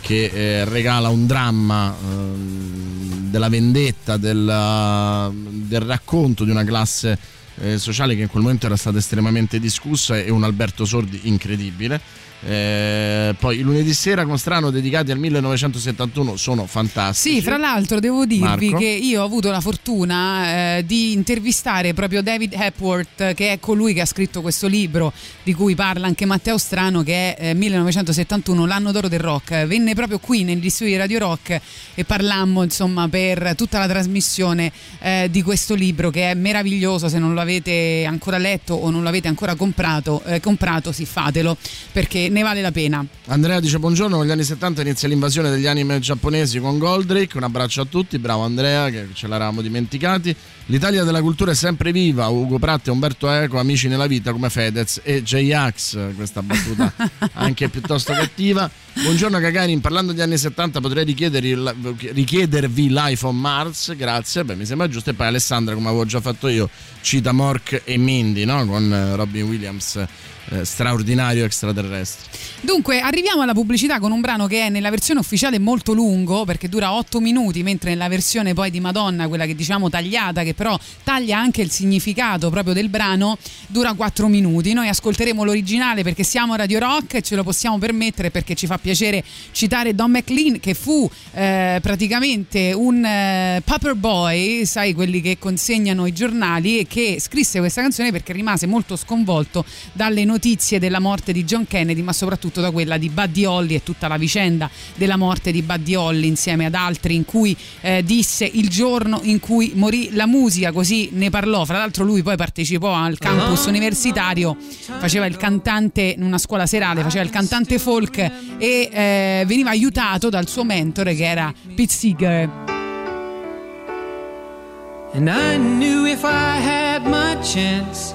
che eh, regala un dramma eh, della vendetta, del, del, racconto di una classe eh, sociale che in quel momento era stata estremamente discussa e un Alberto Sordi incredibile. Eh, poi lunedì sera con strano dedicati al 1971 sono fantastici. Sì, fra l'altro devo dirvi Marco. che io ho avuto la fortuna eh, di intervistare proprio David Hepworth, che è colui che ha scritto questo libro di cui parla anche Matteo Strano, che è eh, 1971, l'anno d'oro del rock. Venne proprio qui negli studi di Radio Rock e parlammo insomma per tutta la trasmissione eh, di questo libro che è meraviglioso. Se non lo avete ancora letto o non lo avete ancora comprato, eh, comprato sì, fatelo perché ne vale la pena. Andrea dice buongiorno, con gli anni 70 inizia l'invasione degli anime giapponesi con Goldrake, un abbraccio a tutti, bravo Andrea che ce l'eravamo dimenticati. L'Italia della cultura è sempre viva, Ugo Pratt e Umberto Eco, amici nella vita come Fedez e J-Ax, questa battuta <laughs> anche piuttosto cattiva. Buongiorno Gagarin, parlando degli anni 70 potrei richiedervi Life on Mars, grazie, beh mi sembra giusto. E poi Alessandra, come avevo già fatto io, cita Mork e Mindy no? con eh, Robin Williams eh, straordinario extraterrestre. Dunque, arriviamo alla pubblicità con un brano che è nella versione ufficiale molto lungo perché dura 8 minuti, mentre nella versione poi di Madonna, quella che diciamo tagliata, che però taglia anche il significato proprio del brano, dura 4 minuti. Noi ascolteremo l'originale perché siamo Radio Rock e ce lo possiamo permettere perché ci fa piacere citare Don McLean che fu eh, praticamente un eh, paper boy, sai quelli che consegnano i giornali e che scrisse questa canzone perché rimase molto sconvolto dalle notizie notizie della morte di John Kennedy, ma soprattutto da quella di Buddy Holly e tutta la vicenda della morte di Buddy Holly insieme ad altri in cui eh, disse il giorno in cui morì la musica, così ne parlò. Fra l'altro lui poi partecipò al campus universitario, faceva il cantante in una scuola serale, faceva il cantante folk e eh, veniva aiutato dal suo mentore che era Pete Seeger. And I knew if I had my chance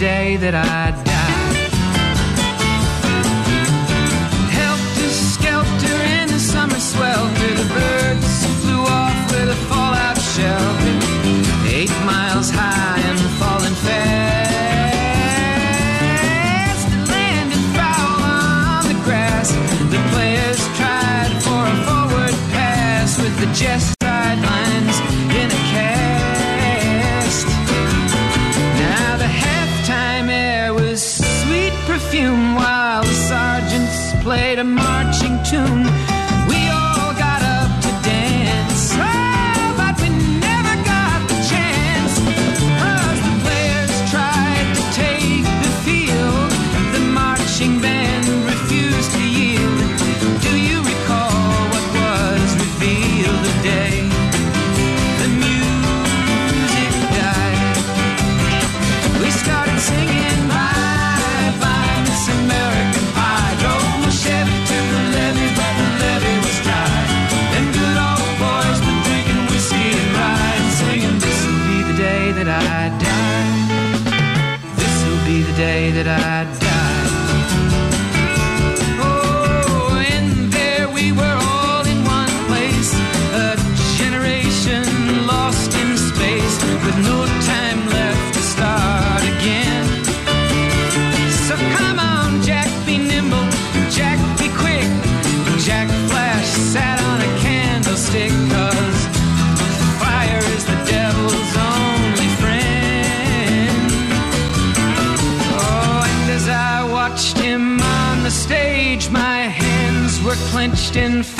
day that I'd in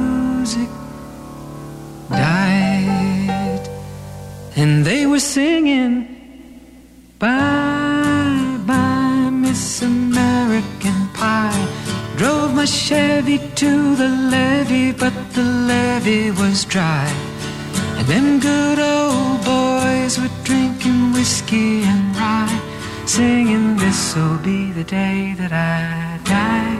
boys were drinking whiskey and rye, singing, This'll be the day that I die.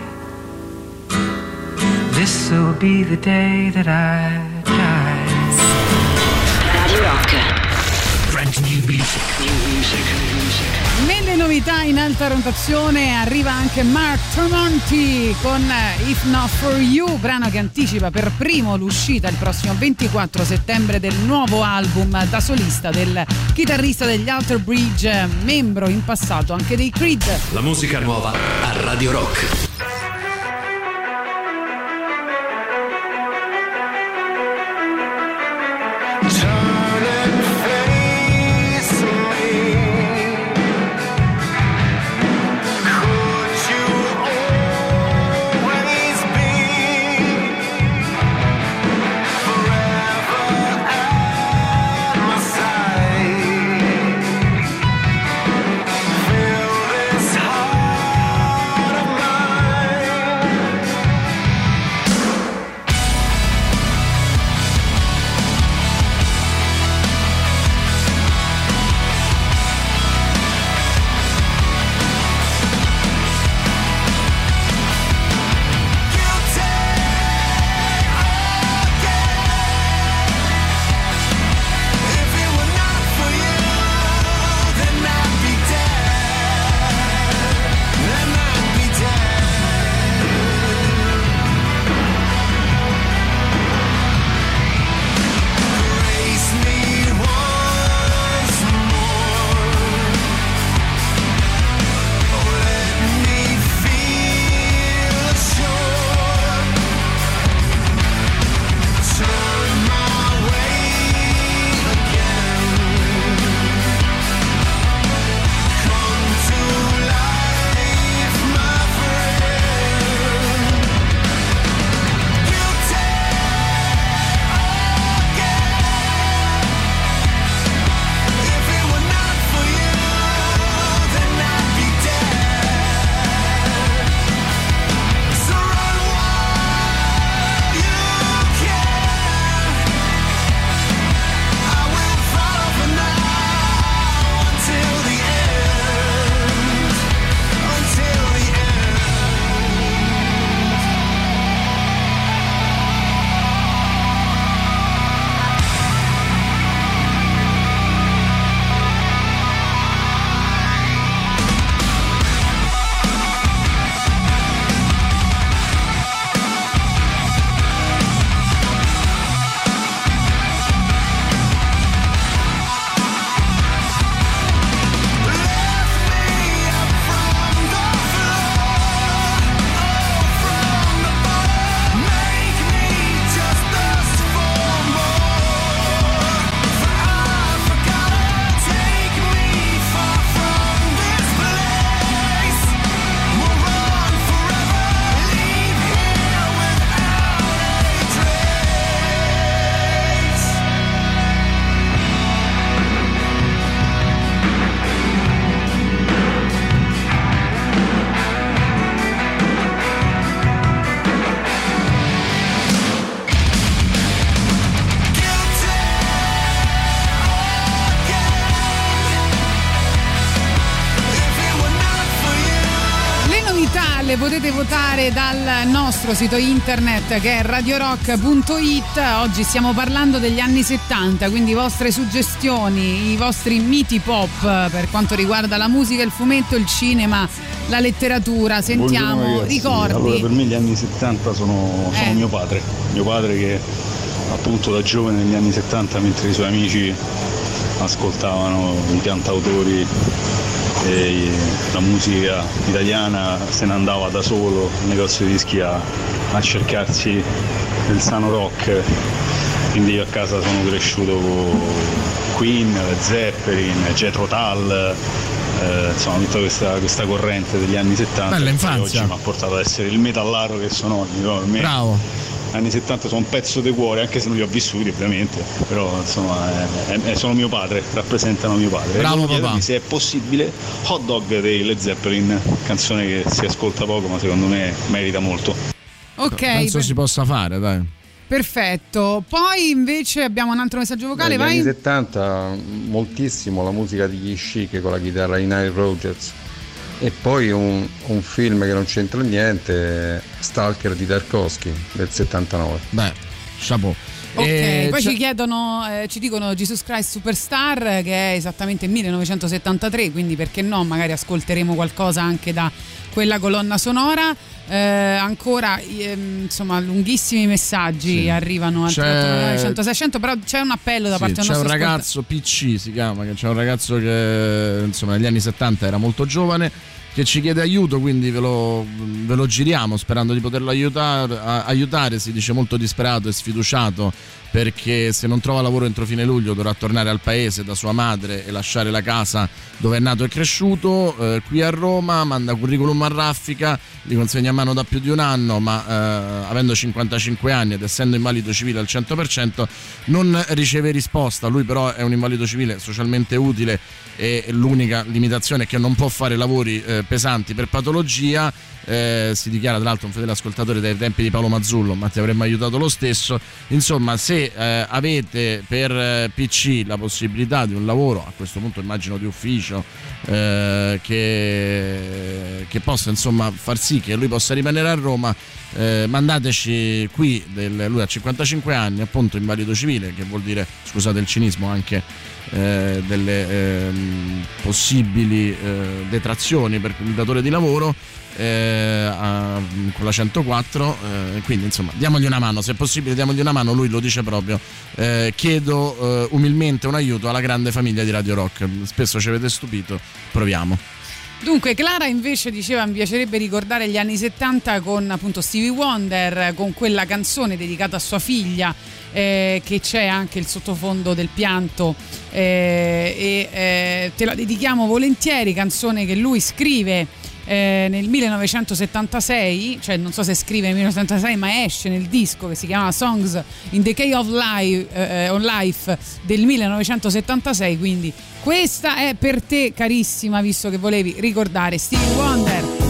This'll be the day that I die. Radio Rock. Brand new music. New music. Novità in alta rotazione arriva anche Mark Tremonti con If Not For You, brano che anticipa per primo l'uscita il prossimo 24 settembre del nuovo album da solista del chitarrista degli Alter Bridge, membro in passato anche dei Creed. La musica nuova a Radio Rock. Votare dal nostro sito internet che è radiorock.it. Oggi stiamo parlando degli anni 70, quindi vostre suggestioni, i vostri miti pop per quanto riguarda la musica, il fumetto, il cinema, la letteratura. Sentiamo, ricordi. Allora, per me gli anni 70 sono, sono Eh. mio padre. Mio padre che appunto da giovane negli anni 70 mentre i suoi amici ascoltavano i cantautori e la musica italiana se ne andava da solo al negozio di dischi a, a cercarsi il sano rock quindi io a casa sono cresciuto con Queen, Zeppelin, Jethro Tull eh, insomma tutta questa, questa corrente degli anni 70 Bella che oggi mi ha portato ad essere il metallaro che sono oggi no? Bravo. Anni 70 sono un pezzo di cuore, anche se non li ho vissuti ovviamente, però insomma è- è- sono mio padre, rappresentano mio padre. Bravo, papà. se è possibile Hot Dog dei Led Zeppelin, canzone che si ascolta poco ma secondo me merita molto. Ok, Penso per- si possa fare, dai. perfetto. Poi invece abbiamo un altro messaggio vocale, Negli anni vai. 70 moltissimo la musica di Chic con la chitarra di Nile Rodgers e poi un, un film che non c'entra niente, Stalker di Tarkovsky del 79. Beh, chapeau. Ok, E poi ci chiedono, eh, ci dicono Jesus Christ Superstar che è esattamente 1973, quindi perché no, magari ascolteremo qualcosa anche da quella colonna sonora. Eh, ancora ehm, insomma lunghissimi messaggi Sì. arrivano al C'è- 389 100 600 però c'è un appello da Sì, parte del c'è un nostro ascolta- ragazzo PC si chiama, che c'è un ragazzo che insomma negli anni 70 era molto giovane che ci chiede aiuto, quindi ve lo, ve lo giriamo sperando di poterlo aiutare, a- aiutare, si dice molto disperato e sfiduciato perché se non trova lavoro entro fine luglio dovrà tornare al paese da sua madre e lasciare la casa dove è nato e cresciuto, eh, qui a Roma manda curriculum a raffica, li consegna a mano da più di un anno, ma eh, avendo 55 anni ed essendo invalido civile al 100% non riceve risposta, lui però è un invalido civile socialmente utile e l'unica limitazione è che non può fare lavori eh, pesanti per patologia. eh, si dichiara tra l'altro un fedele ascoltatore dai tempi di Paolo Mazzullo, ma ti avremmo aiutato lo stesso. Insomma, se eh, avete per eh, PC la possibilità di un lavoro, a questo punto immagino di ufficio, eh, che, che possa insomma far sì che lui possa rimanere a Roma, eh, mandateci qui, del- lui ha 55 anni, appunto invalido civile, che vuol dire, scusate il cinismo, anche eh, delle ehm, possibili eh, detrazioni per il datore di lavoro eh, a- con la 104 eh, quindi insomma diamogli una mano se è possibile diamogli una mano lui lo dice proprio. Eh, chiedo eh, umilmente un aiuto alla grande famiglia di Radio Rock. Spesso ci avete stupito proviamo. Dunque, Clara invece diceva mi piacerebbe ricordare gli anni 70 con appunto Stevie Wonder, con quella canzone dedicata a sua figlia, eh, che c'è anche il sottofondo del pianto eh, e eh, te la dedichiamo volentieri, canzone che lui scrive eh, nel 1976, cioè non so se scrive nel 1976 ma esce nel disco che si chiama Songs in the Key of Life, eh, on Life del 1976, quindi questa è per te carissima visto che volevi ricordare Stevie Wonder.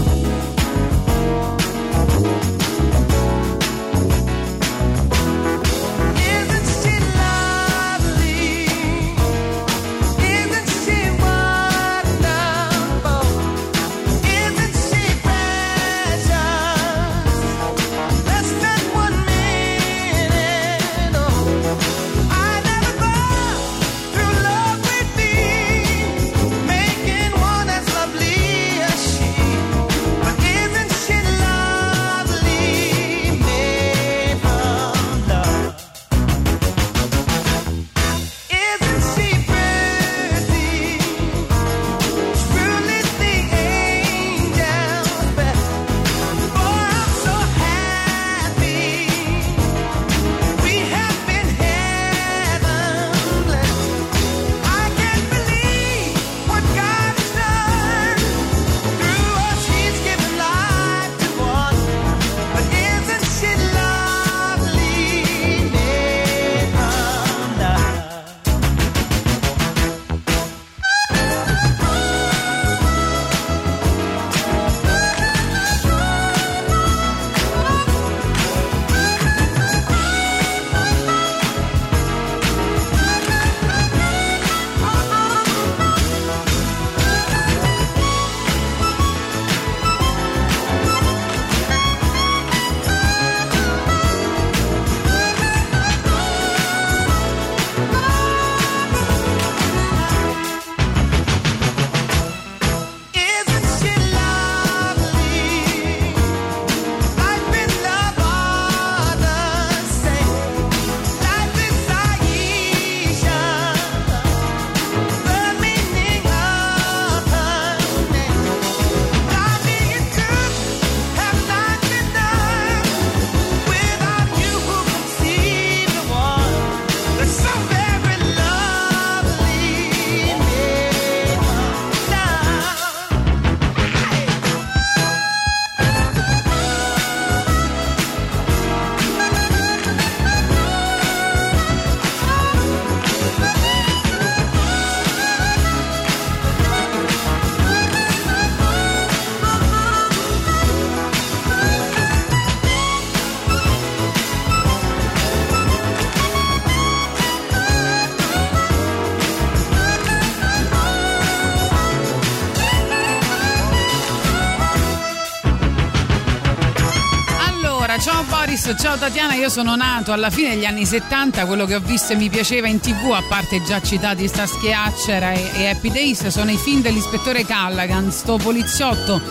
Ciao Boris, ciao Tatiana, io sono nato alla fine degli anni 70, quello che ho visto e mi piaceva in tv, a parte già citati Starsky Hatcher e, e Happy Days, sono i film dell'ispettore Callaghan, sto poliziotto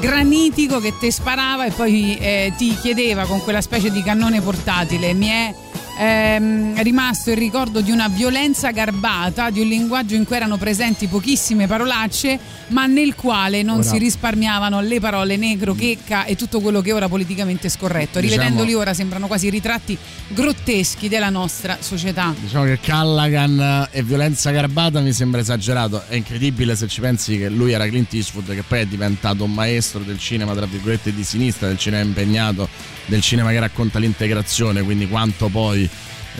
granitico che te sparava e poi eh, ti chiedeva con quella specie di cannone portatile, mi è ehm, rimasto il ricordo di una violenza garbata, di un linguaggio in cui erano presenti pochissime parolacce, ma nel quale non Ora- si risparmiavano le parole negro, checca e tutto quello che è ora politicamente scorretto. Diciamo- Rivedendoli ora sembrano quasi ritratti grotteschi della nostra società. Diciamo che Callaghan e violenza garbata mi sembra esagerato. È incredibile se ci pensi che lui era Clint Eastwood, che poi è diventato un maestro del cinema, tra virgolette, di sinistra, del cinema impegnato, del cinema che racconta l'integrazione, quindi quanto poi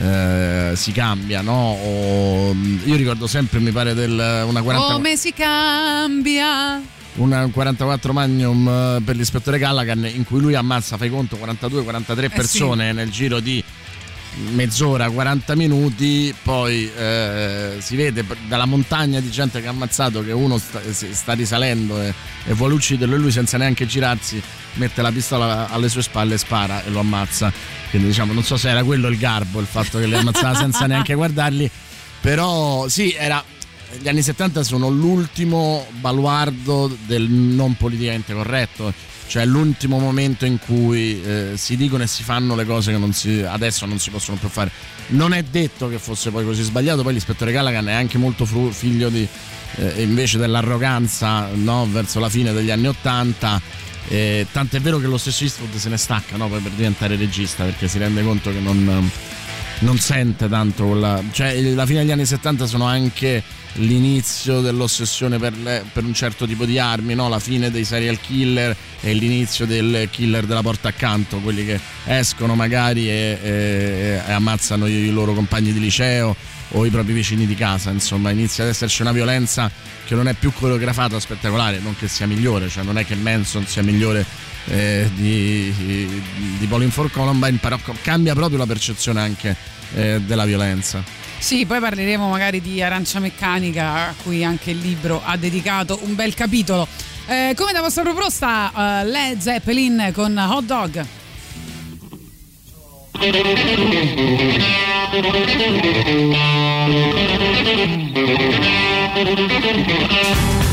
eh, si cambia, no? O- io ricordo sempre, mi pare, del una 40 Come si cambia? un 44 Magnum eh, per l'ispettore Callaghan in cui lui ammazza, fai conto, 42-43 persone nel giro di mezz'ora, 40 minuti, poi eh, si vede dalla montagna di gente che ha ammazzato che uno sta, sta risalendo e, e vuole ucciderlo e lui senza neanche girarsi mette la pistola alle sue spalle, spara e lo ammazza. Quindi diciamo, non so se era quello il garbo, il fatto che li ammazzava <laughs> senza neanche guardarli, però sì, era gli anni 70 sono l'ultimo baluardo del non politicamente corretto, cioè l'ultimo momento in cui eh, si dicono e si fanno le cose che non si- adesso non si possono più fare. Non è detto che fosse poi così sbagliato, poi l'ispettore Callaghan è anche molto fru- figlio di, eh, invece dell'arroganza no, verso la fine degli anni 80. Eh, tant'è vero che lo stesso Eastwood se ne stacca no, poi per diventare regista perché si rende conto che non, non sente tanto quella. cioè la fine degli anni 70 sono anche l'inizio dell'ossessione per, le- per un certo tipo di armi, no? la fine dei serial killer e l'inizio del killer della porta accanto, quelli che escono magari e, e- e ammazzano i loro compagni di liceo o i propri vicini di casa, insomma inizia ad esserci una violenza che non è più coreografata spettacolare, non che sia migliore, cioè non è che Manson sia migliore eh, di, di Bowling for Columbine, però cambia proprio la percezione anche eh, della violenza. Sì, poi parleremo magari di Arancia Meccanica, a cui anche il libro ha dedicato un bel capitolo. Eh, come da vostra proposta, eh, Led Zeppelin con Hot Dog. Hot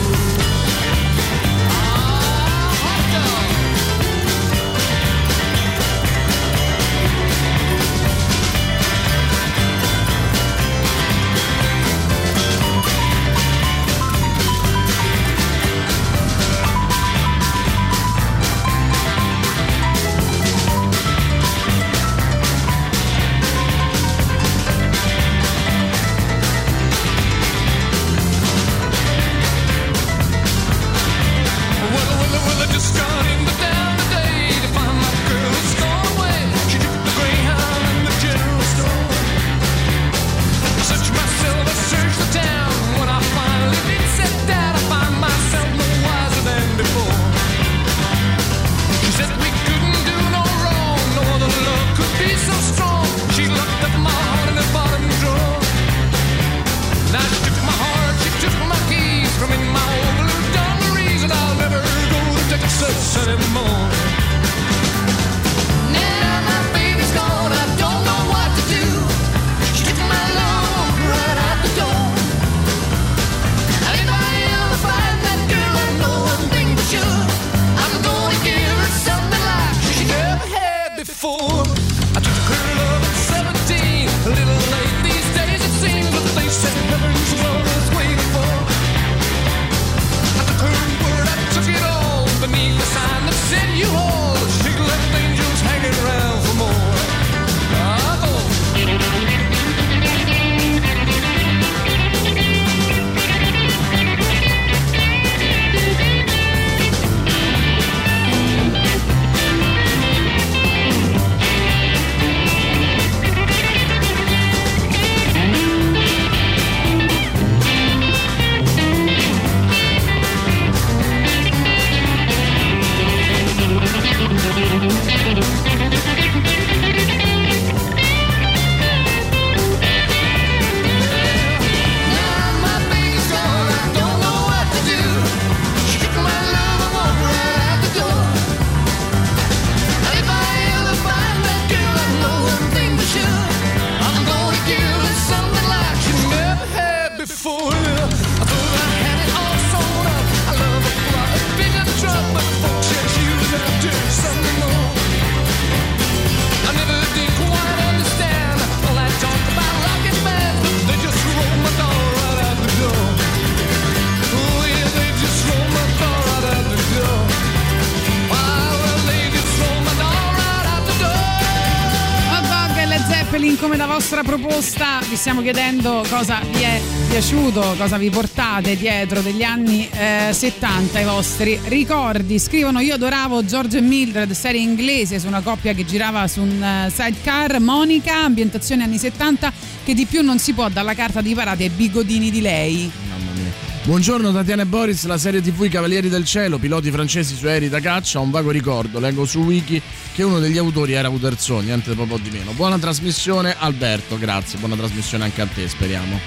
vostra proposta vi stiamo chiedendo cosa vi è piaciuto, cosa vi portate dietro degli anni eh, 70 i vostri ricordi. Scrivono io adoravo George e Mildred, serie inglese su una coppia che girava su un eh, sidecar, Monica, ambientazione anni 70 che di più non si può dalla carta di parate ai bigodini di lei. Buongiorno Tatiana e Boris, la serie TV I Cavalieri del Cielo, piloti francesi su aerei da caccia, un vago ricordo, leggo su Wiki che uno degli autori era Uderson, niente proprio di meno. Buona trasmissione Alberto, grazie, buona trasmissione anche a te, speriamo.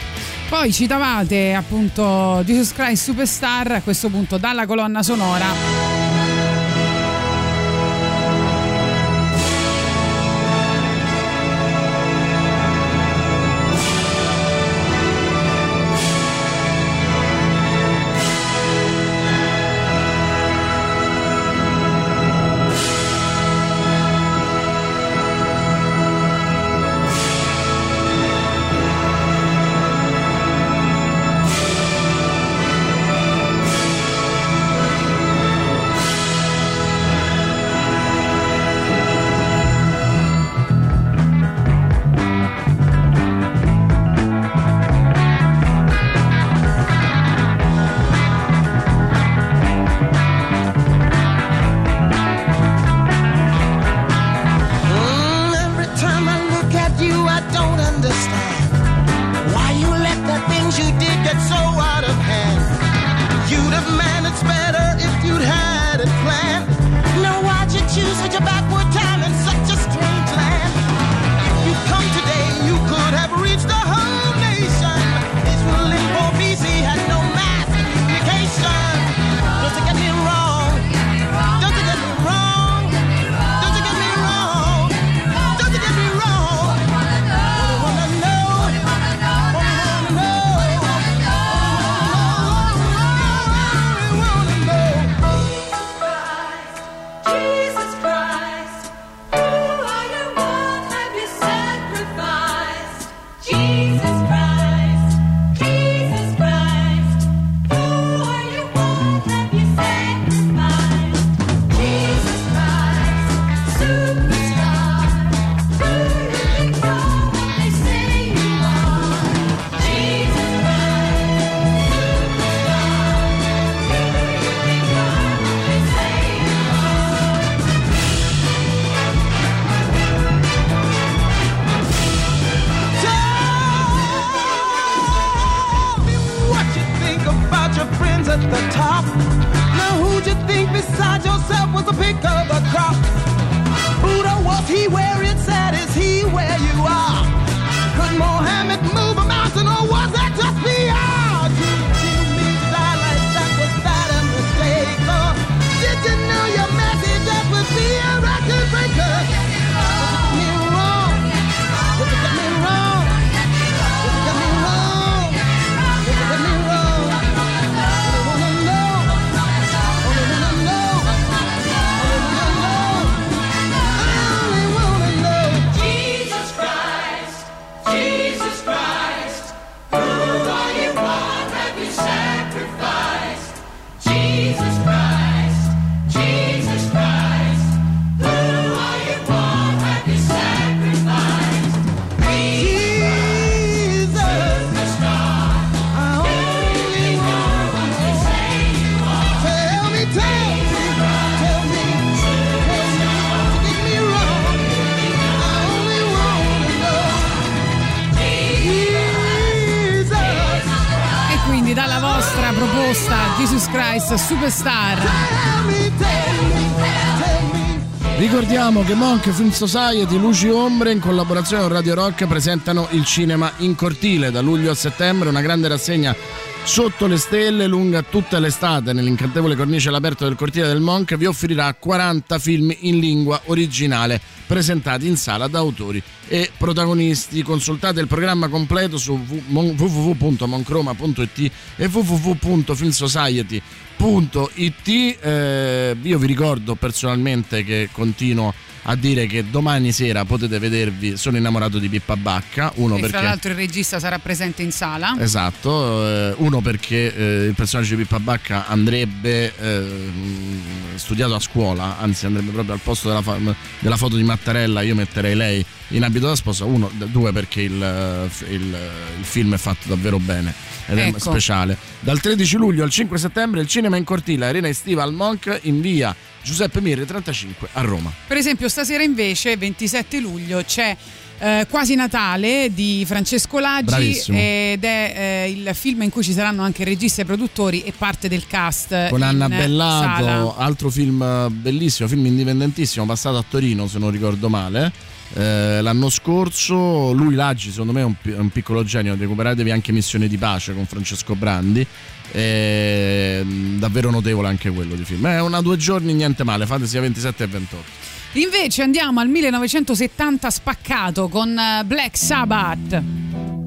Poi citavate appunto Jesus Christ Superstar, a questo punto dalla colonna sonora. Superstar. Ricordiamo che Monk Film Society, Luci Ombre, in collaborazione con Radio Rock, presentano il cinema in cortile. Da luglio a settembre, una grande rassegna sotto le stelle lunga tutta l'estate. Nell'incantevole cornice all'aperto del cortile del Monk vi offrirà 40 film in lingua originale presentati in sala da autori protagonisti. Consultate il programma completo su www.moncroma.it e www.filmsociety.it. Eh, io vi ricordo personalmente che continuo a dire che domani sera potete vedervi Sono innamorato di Pippa Bacca, uno e perché fra l'altro il regista sarà presente in sala. Esatto, eh, uno perché eh, il personaggio di Pippa Bacca andrebbe eh, studiato a scuola, anzi andrebbe proprio al posto della, fa- della foto di Mattarella, io metterei lei in abito da sposa, uno, due perché il, il- il film è fatto davvero bene ed Ecco. è speciale. Dal 13 luglio al 5 settembre il cinema in cortile Arena Estiva al Monk in via Giuseppe Mirri 35 a Roma. Per esempio, stasera invece, 27 luglio, c'è eh, Quasi Natale di Francesco Laggi Bravissimo. ed è eh, il film in cui ci saranno anche registi e produttori e parte del cast. con Anna Bellato, sala. altro film eh, bellissimo, film indipendentissimo, passato a Torino se non ricordo male. Eh, l'anno scorso lui Laggi secondo me è un, è un piccolo genio. Recuperatevi anche Missione di Pace con Francesco Brandi. Eh, davvero notevole anche quello di film. È una due giorni niente male. Fate sia 27 e 28 Invece andiamo al 1970 spaccato con eh, Black Sabbath.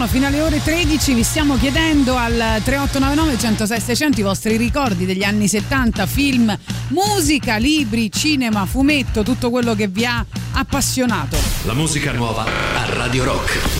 Ogni giorno fino alle ore 13. Vi stiamo chiedendo al 3899 106 600 i vostri ricordi degli anni 70, film, musica, libri, cinema, fumetto, tutto quello che vi ha appassionato. La musica nuova a Radio Rock.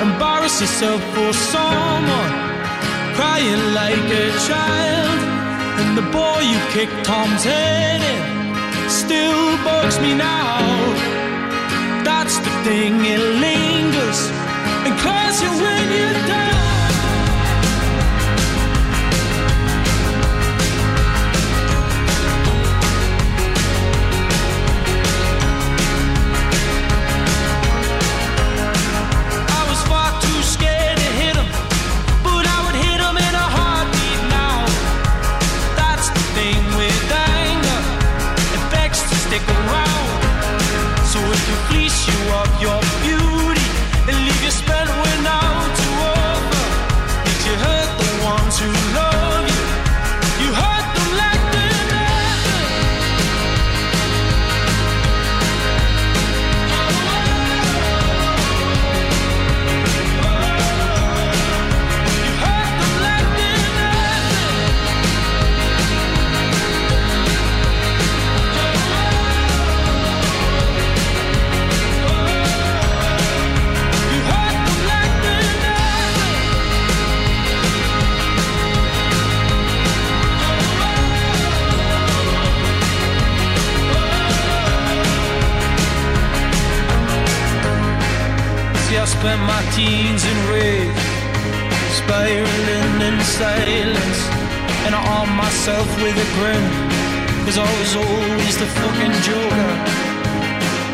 Embarrass yourself for someone, crying like a child. And the boy you kicked Tom's head in still bugs me now. That's the thing, it lingers and claws you when you're down. You of your teens in rage, spiraling in silence, and I arm myself with a grin, cause I was always the fucking joker.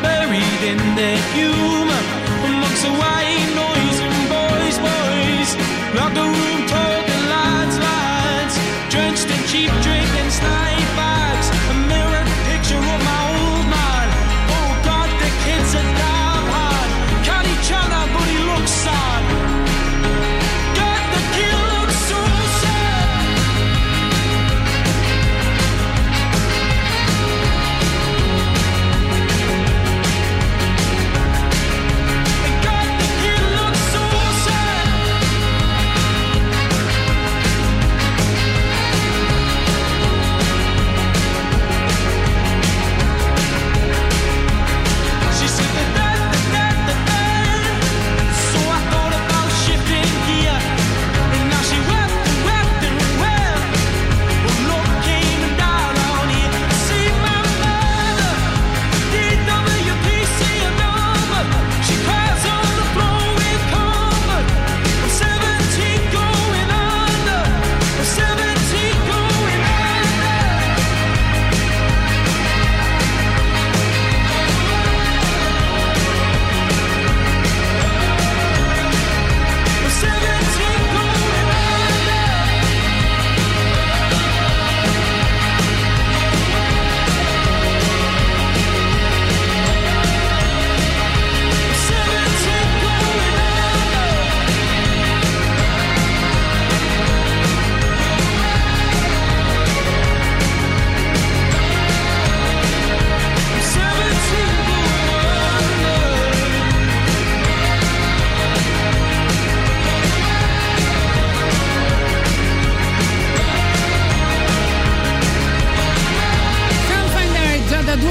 Buried in the humor, amongst the white noise. And boys, boys, locker room talking lines, lines, drenched in cheap drink and snipe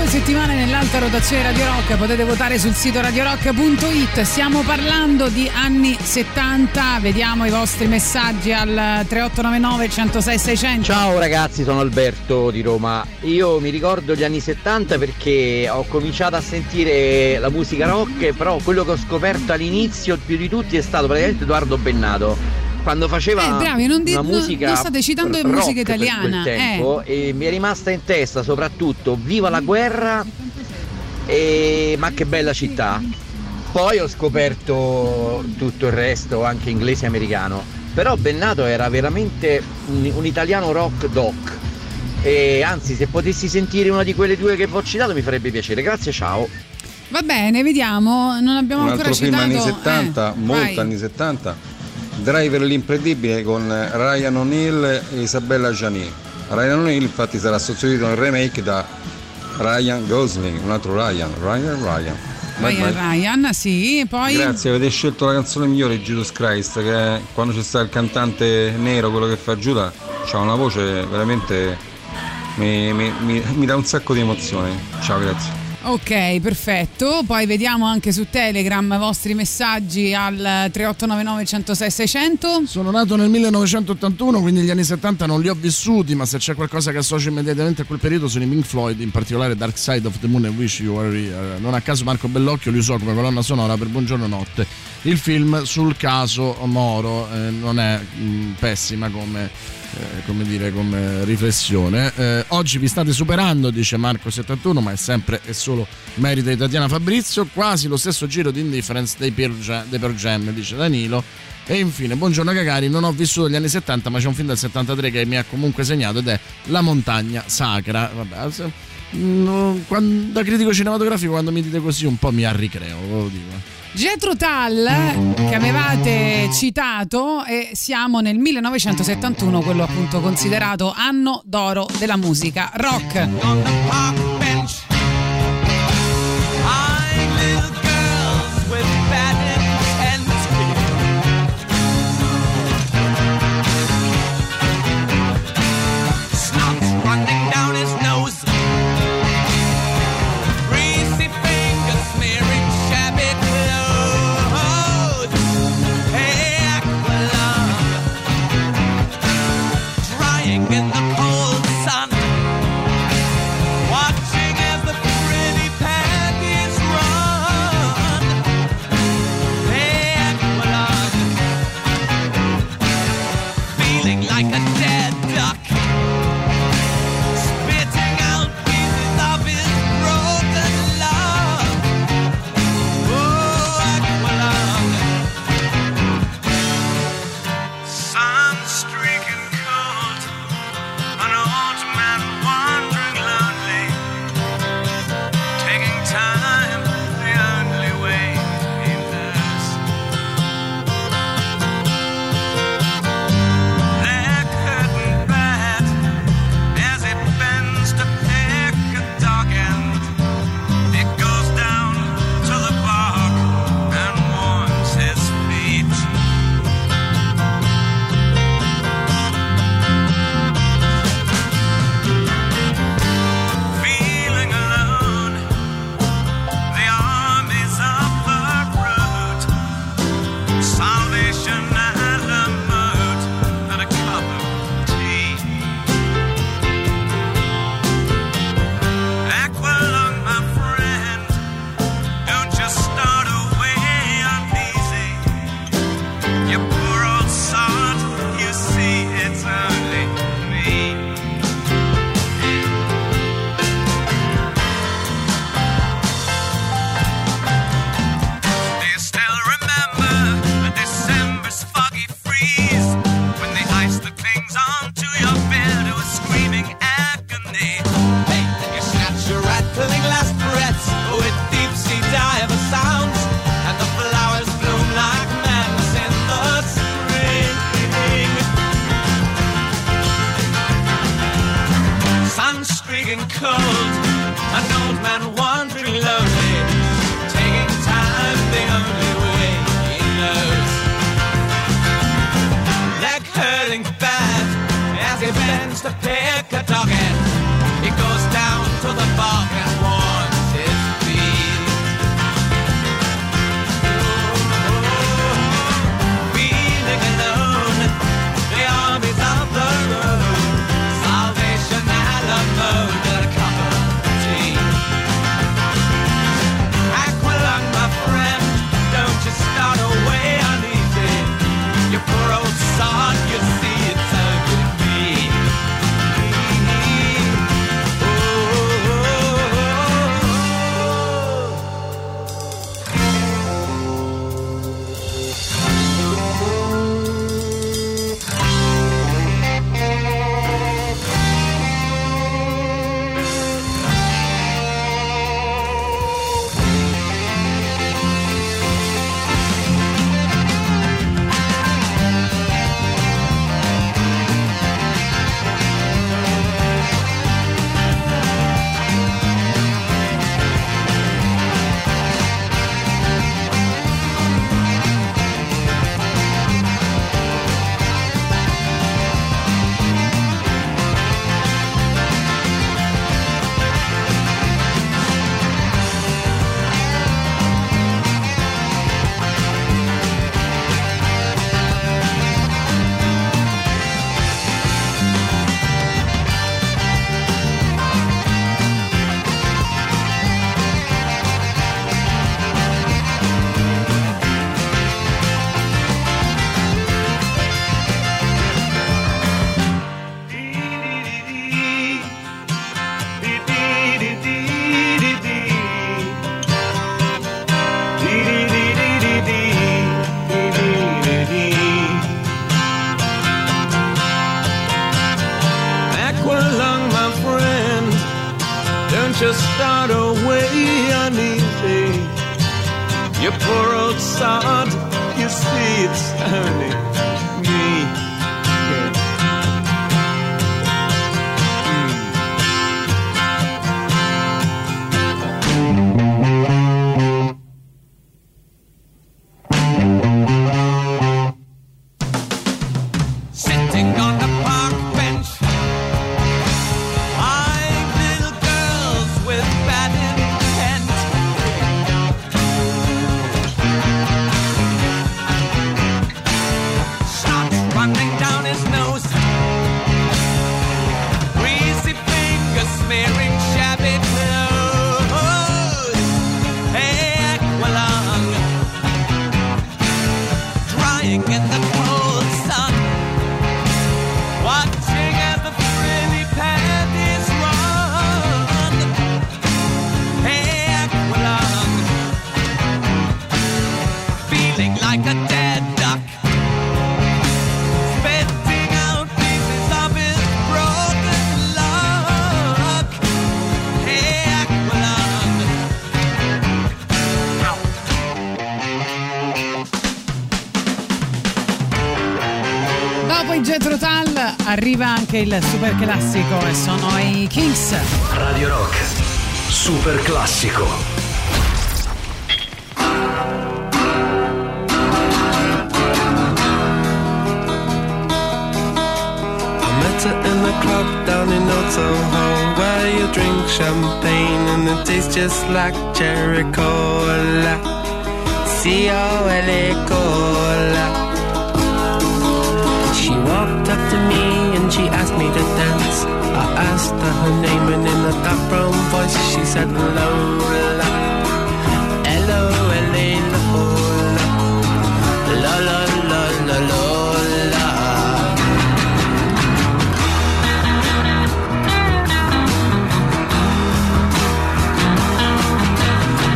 due settimane nell'alta rotazione Radio Rock, potete votare sul sito radiorock.it. Stiamo parlando di anni 70, vediamo i vostri messaggi al 3899 106 600. Ciao ragazzi, sono Alberto di Roma. Io mi ricordo gli anni 70 perché ho cominciato a sentire la musica rock, però quello che ho scoperto all'inizio più di tutti è stato praticamente Edoardo Bennato. Quando faceva Eh, bravi, non di- una musica non state citando rock musica per quel italiana, eh. tempo, e mi è rimasta in testa soprattutto Viva la guerra e Ma che bella città. Poi ho scoperto tutto il resto, anche inglese e americano. Però Bennato era veramente un, un italiano rock doc. E anzi, se potessi sentire una di quelle due che vi ho citato mi farebbe piacere. Grazie, ciao. Va bene, vediamo. Non abbiamo Un ancora altro film citato. anni 70, eh, molto vai. anni 70, Driver l'impredibile con Ryan O'Neill e Isabella Gianni. Ryan O'Neill infatti sarà sostituito nel remake da Ryan Gosling, un altro Ryan, Ryan Ryan. Ryan, bye. Ryan, sì, poi. Grazie, avete scelto la canzone migliore Jesus Christ, che quando c'è sta il cantante nero, quello che fa Giuda, ha una voce veramente mi, mi- mi- mi dà un sacco di emozioni. Ciao, grazie. Ok, perfetto. Poi vediamo anche su Telegram i vostri messaggi al 3899 106 600. Sono nato nel 1981, quindi gli anni 70 non li ho vissuti, ma se c'è qualcosa che associo immediatamente a quel periodo sono i Pink Floyd, in particolare Dark Side of the Moon e Wish You Were Here. Non a caso Marco Bellocchio li usò come colonna sonora per Buongiorno Notte. Il film sul caso Moro eh, non è mh, pessima come, eh, come dire, come riflessione. Eh, oggi vi state superando, dice Marco71, ma è sempre e solo merito di Tatiana Fabrizio. Quasi lo stesso giro di indifference dei Pearl Jam, dice Danilo. E infine, buongiorno Cagari, non ho vissuto gli anni 70, ma c'è un film del 73 che mi ha comunque segnato ed è La montagna sacra. Vabbè, se- no, quan- da critico cinematografico quando mi dite così un po' mi arricreo, ve lo dico. Getro Tal che avevate citato e siamo nel 1971, quello appunto considerato anno d'oro della musica rock. anche il super classico e sono i Kings. Radio Rock, super classico. in the club down in Old Soho Where you drink champagne and it tastes just like cherry cola C-O-L-A cola Esther, her name, and in a dark brown voice she said, Lola, L-O-L-A, Lola, la la la la Lola.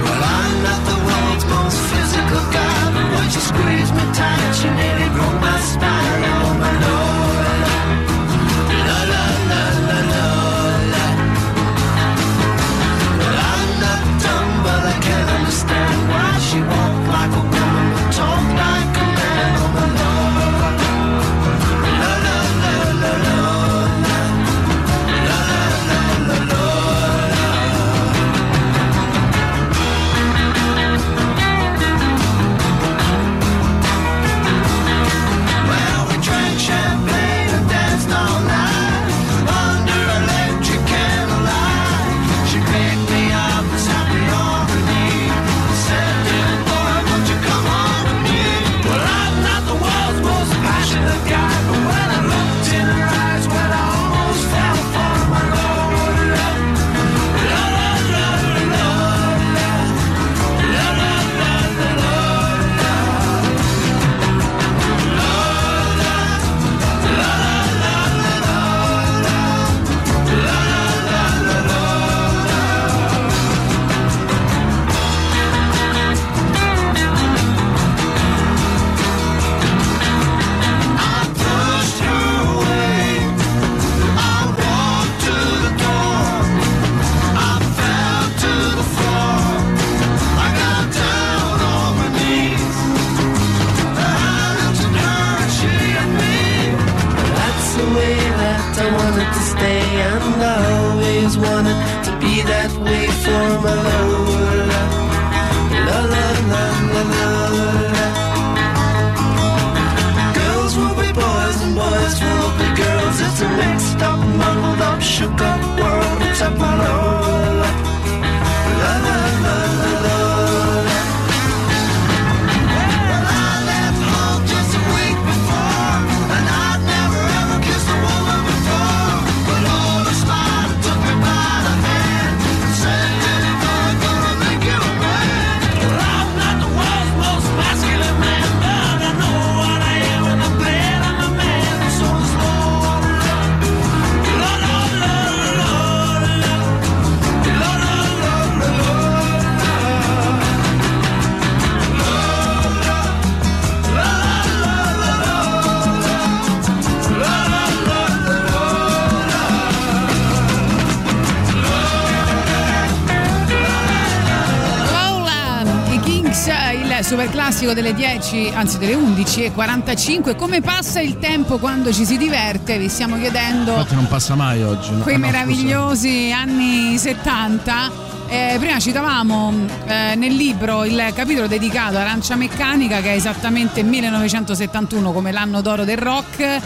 Well, I'm not the world's most physical guy, but squeeze me tight, you nearly broke my spine. Classico delle 10, anzi delle 11 e 45. Come passa il tempo quando ci si diverte? Vi stiamo chiedendo Infatti non passa mai oggi. no? quei Ah, no, meravigliosi anni 70. Eh, prima citavamo eh, nel libro il capitolo dedicato a Arancia Meccanica che è esattamente 1971 come l'anno d'oro del rock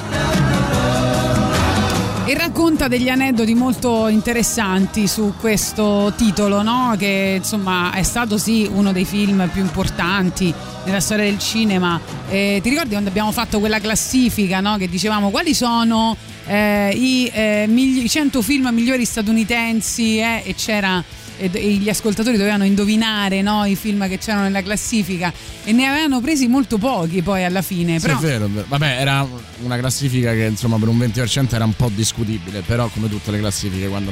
e racconta degli aneddoti molto interessanti su questo titolo, no? che insomma è stato sì uno dei film più importanti nella storia del cinema. Eh, ti ricordi quando abbiamo fatto quella classifica no? che dicevamo quali sono eh, i, eh, migli- i 100 film migliori statunitensi e c'era e gli ascoltatori dovevano indovinare no, i film che c'erano nella classifica e ne avevano presi molto pochi poi alla fine. Sì, Però vero, è vero. Vabbè, era una classifica che insomma per un 20% era un po' discutibile, però come tutte le classifiche quando,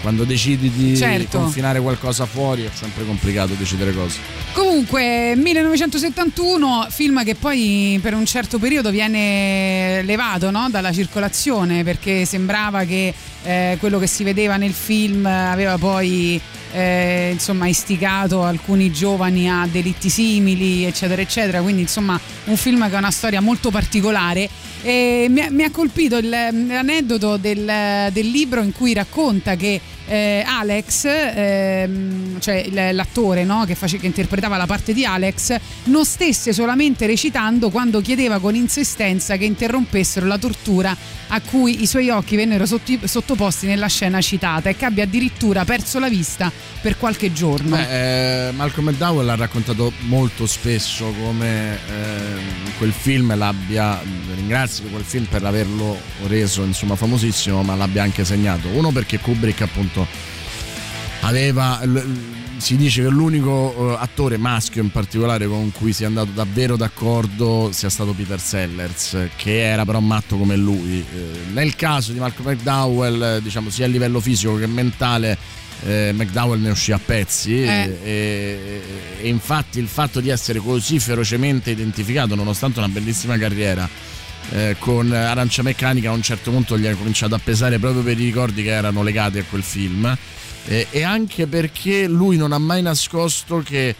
quando decidi di Certo. confinare qualcosa fuori è sempre complicato decidere cose. Comunque, 1971, film che poi per un certo periodo viene levato no, dalla circolazione perché sembrava che eh, quello che si vedeva nel film aveva poi eh, insomma istigato alcuni giovani a delitti simili, eccetera, eccetera. Quindi, insomma, un film che ha una storia molto particolare. E mi, ha, mi ha colpito il- l'aneddoto del, del libro in cui racconta che eh, Alex, ehm, cioè l'attore no, che, face- che interpretava la parte di Alex, non stesse solamente recitando quando chiedeva con insistenza che interrompessero la tortura a cui i suoi occhi vennero sotti- sottoposti nella scena citata e che abbia addirittura perso la vista per qualche giorno. Beh, eh, Malcolm McDowell ha raccontato molto spesso come ehm, quel film l'abbia, ringrazio quel film per averlo reso insomma famosissimo, ma l'abbia anche segnato. Uno perché Kubrick appunto aveva l- si dice che l'unico eh, attore maschio in particolare con cui si è andato davvero d'accordo sia stato Peter Sellers, che era però matto come lui. Eh, nel caso di Malcolm McDowell, diciamo sia a livello fisico che mentale, eh, McDowell ne uscì a pezzi Eh. e, e infatti il fatto di essere così ferocemente identificato, nonostante una bellissima carriera, eh, con Arancia Meccanica a un certo punto gli è cominciato a pesare proprio per i ricordi che erano legati a quel film eh, e anche perché lui non ha mai nascosto che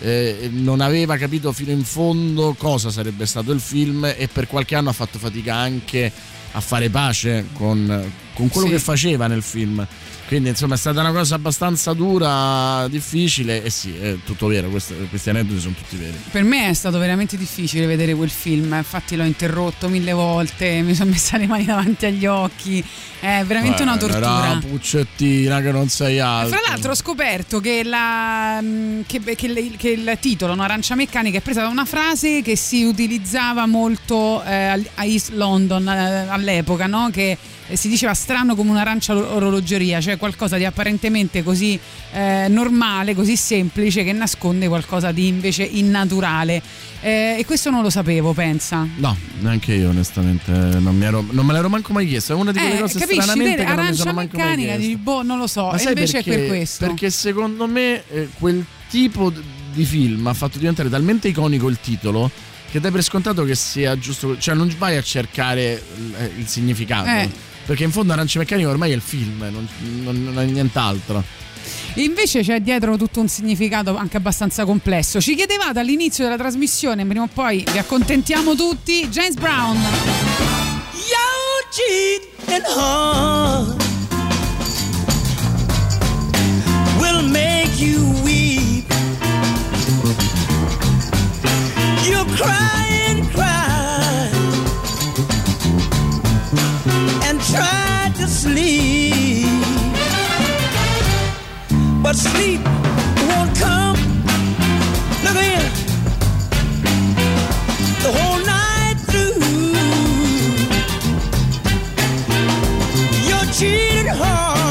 eh, non aveva capito fino in fondo cosa sarebbe stato il film e per qualche anno ha fatto fatica anche a fare pace con, con quello Sì. che faceva nel film. Quindi insomma è stata una cosa abbastanza dura, difficile e sì, è tutto vero, questi, questi aneddoti sono tutti veri. Per me è stato veramente difficile vedere quel film, infatti l'ho interrotto mille volte, mi sono messa le mani davanti agli occhi, è veramente una Eh, Era tortura. puccettina che non sei altro. Fra l'altro ho scoperto che, la- mm, che- che il- che il titolo no, Arancia Meccanica è presa da una frase che si utilizzava molto eh, a East London eh, all'epoca, no? che eh, si diceva strano come un'arancia or- orologeria, cioè qualcosa di apparentemente così eh, normale, così semplice che nasconde qualcosa di invece innaturale. Eh, e questo non lo sapevo, pensa. No, neanche io onestamente non, mi ero- non me l'ero manco mai chiesto. È una di quelle Eh, cose capisci? stranamente Vedi, che non mi sono manco meccanica, dici, boh, non lo so. Ma E invece perché? è per questo. Perché secondo me eh, quel tipo di film ha fatto diventare talmente iconico il titolo che dai per scontato che sia giusto. Cioè, non vai a cercare eh, il significato. Eh. Perché in fondo Arancia Meccanica ormai è il film, non, non- non è nient'altro. Invece c'è dietro tutto un significato anche abbastanza complesso. Ci chiedevate all'inizio della trasmissione, prima o poi vi accontentiamo tutti. James Brown. Your cheating heart will make you weep. You cry and cry try to sleep, but sleep won't come. Look here, the whole night through. Your cheated heart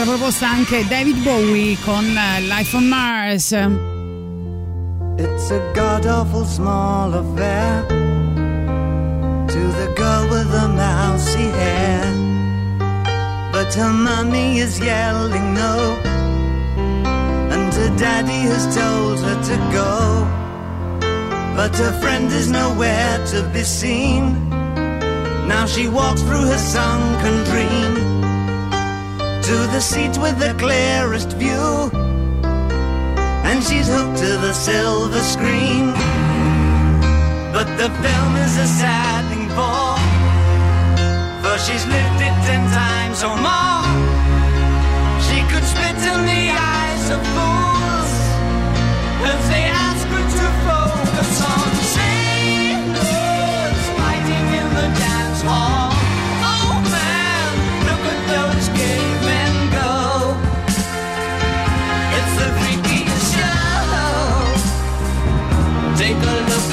la vostra proposta anche David Bowie con eh, Life on Mars. It's a god awful small affair to the girl with the mousy hair. But her mommy is yelling no, and her daddy has told her to go. But her friend is nowhere to be seen. Now she walks through her sunken dream to the seats with the clearest view and she's hooked to the silver screen. But the film is a sad thing for, for she's lived it ten times or more. She could spit in the eyes of fools if they ask her to focus on sailors fighting in the dance hall.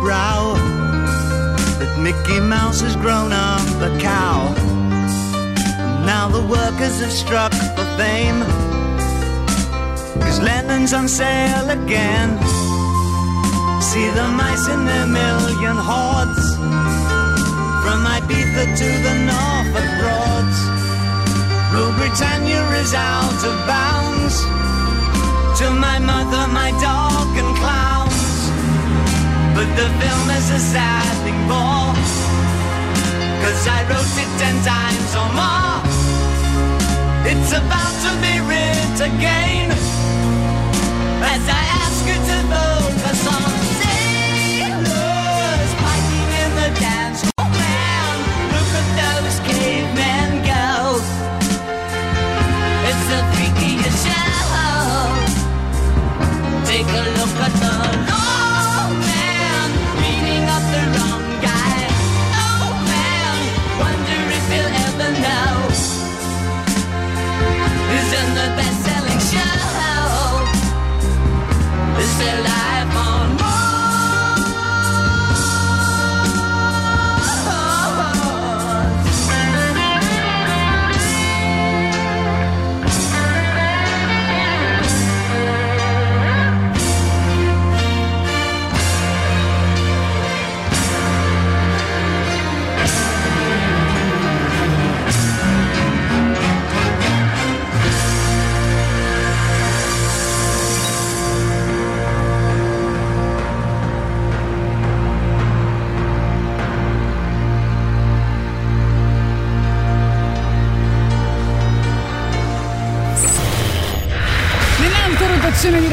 brow that Mickey Mouse has grown up a cow. And now the workers have struck for fame. Cause Lennon's on sale again. See the mice in their million hordes. From Ibiza to the Norfolk Broads. Rule Britannia is out of bounds to my mother, my dog. But the film is a sad thing more. Cause I wrote it ten times or more. It's about to be writ again. As I ask you to focus on sailors fighting in the dance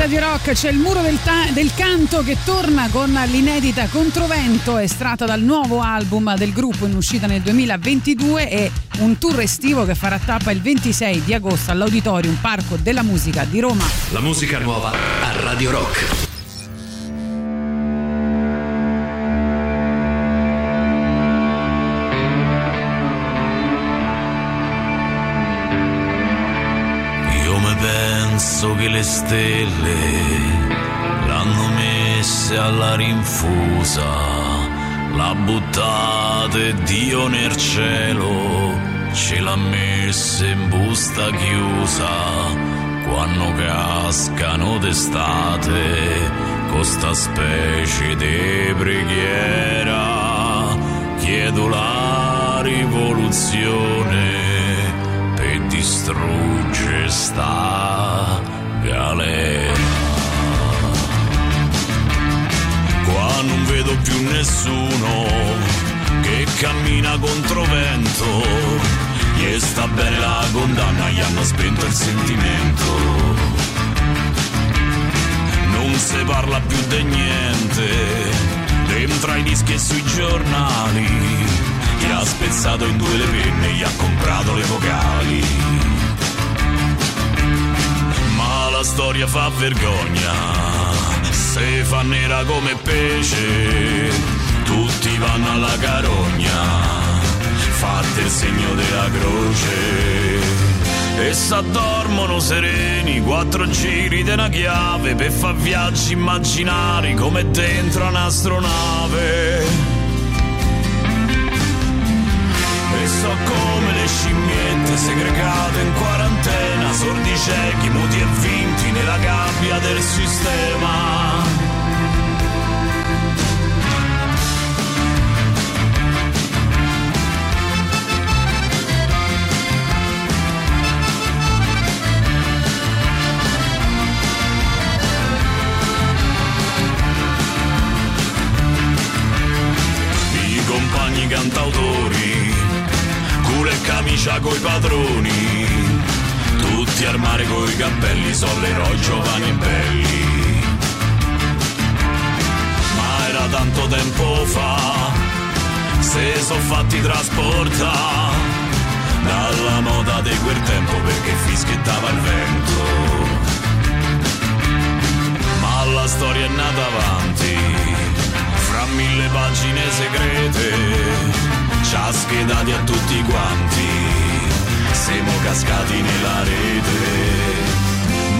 Radio Rock c'è il muro del, ta- del canto che torna con l'inedita Controvento estratta dal nuovo album del gruppo in uscita nel 2022 e un tour estivo che farà tappa il 26 di agosto all'Auditorium Parco della Musica di Roma. La musica nuova a Radio Rock. Stelle l'hanno messe alla rinfusa, la buttate Dio nel cielo, ce l'ha messa in busta chiusa, quando cascano d'estate, con sta specie di preghiera, chiedo la rivoluzione per distruggere sta galera. Qua non vedo più nessuno che cammina contro vento. Gli sta bene la condanna, gli hanno spento il sentimento. parla più di niente, dentro ai dischi e sui giornali, gli ha spezzato in due le penne, gli ha comprato le vocali. Storia fa vergogna, se fa nera come pesce, tutti vanno alla carogna, fate il segno della croce. E s'addormono sereni, quattro giri di una chiave per far viaggi immaginari come dentro un'astronave. E so come le scimmiette segregate in quarantena, sordi ciechi, muti e vinti nella gabbia del sistema. cantautori, culo e camicia coi padroni, tutti al mare coi cappelli, sono eroi giovani e belli. Ma era tanto tempo fa, se sono fatti trasportare dalla moda di quel tempo perché fischiettava il vento. Ma la storia è nata avanti fra mille pagine segrete, ci ha schedati a tutti quanti, cascati nella rete.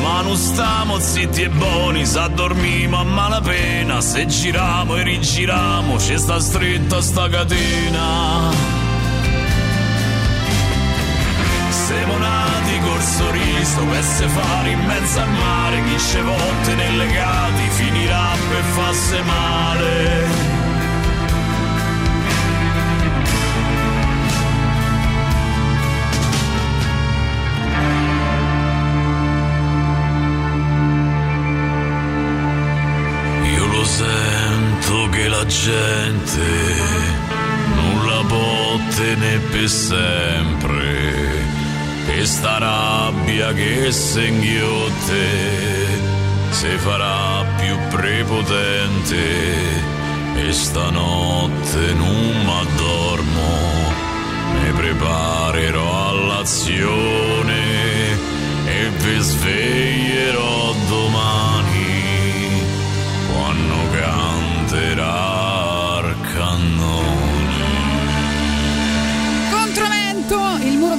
Ma non stiamo zitti e buoni, s'addormimo a malapena, se giriamo e rigiriamo, ci sta stretta sta catena. Siamo nati col sorriso per se fare in mezzo al mare chi ce volte nelle gati finirà per farsi male che la gente non la tenere per sempre. E sta rabbia che se inghiotte si farà più prepotente. E stanotte non m'addormo mi preparerò all'azione e vi sveglierò domani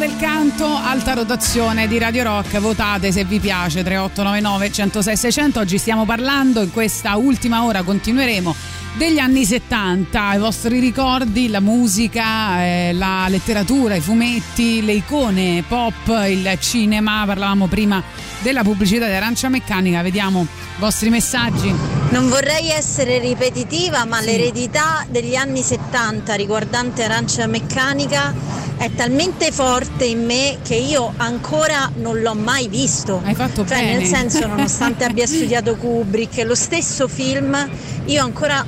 del canto, alta rotazione di Radio Rock. Votate se vi piace 3899 106 600. Oggi stiamo parlando in questa ultima ora, continueremo degli anni 70, i vostri ricordi, la musica, eh, la letteratura, i fumetti, le icone pop, il cinema. Parlavamo prima della pubblicità di Arancia Meccanica. Vediamo i vostri messaggi. Non vorrei essere ripetitiva, ma l'eredità degli anni 70 riguardante Arancia Meccanica è talmente forte in me che io ancora non l'ho mai visto. Hai fatto cioè, bene. nel senso, nonostante abbia <laughs> studiato Kubrick, lo stesso film, io ancora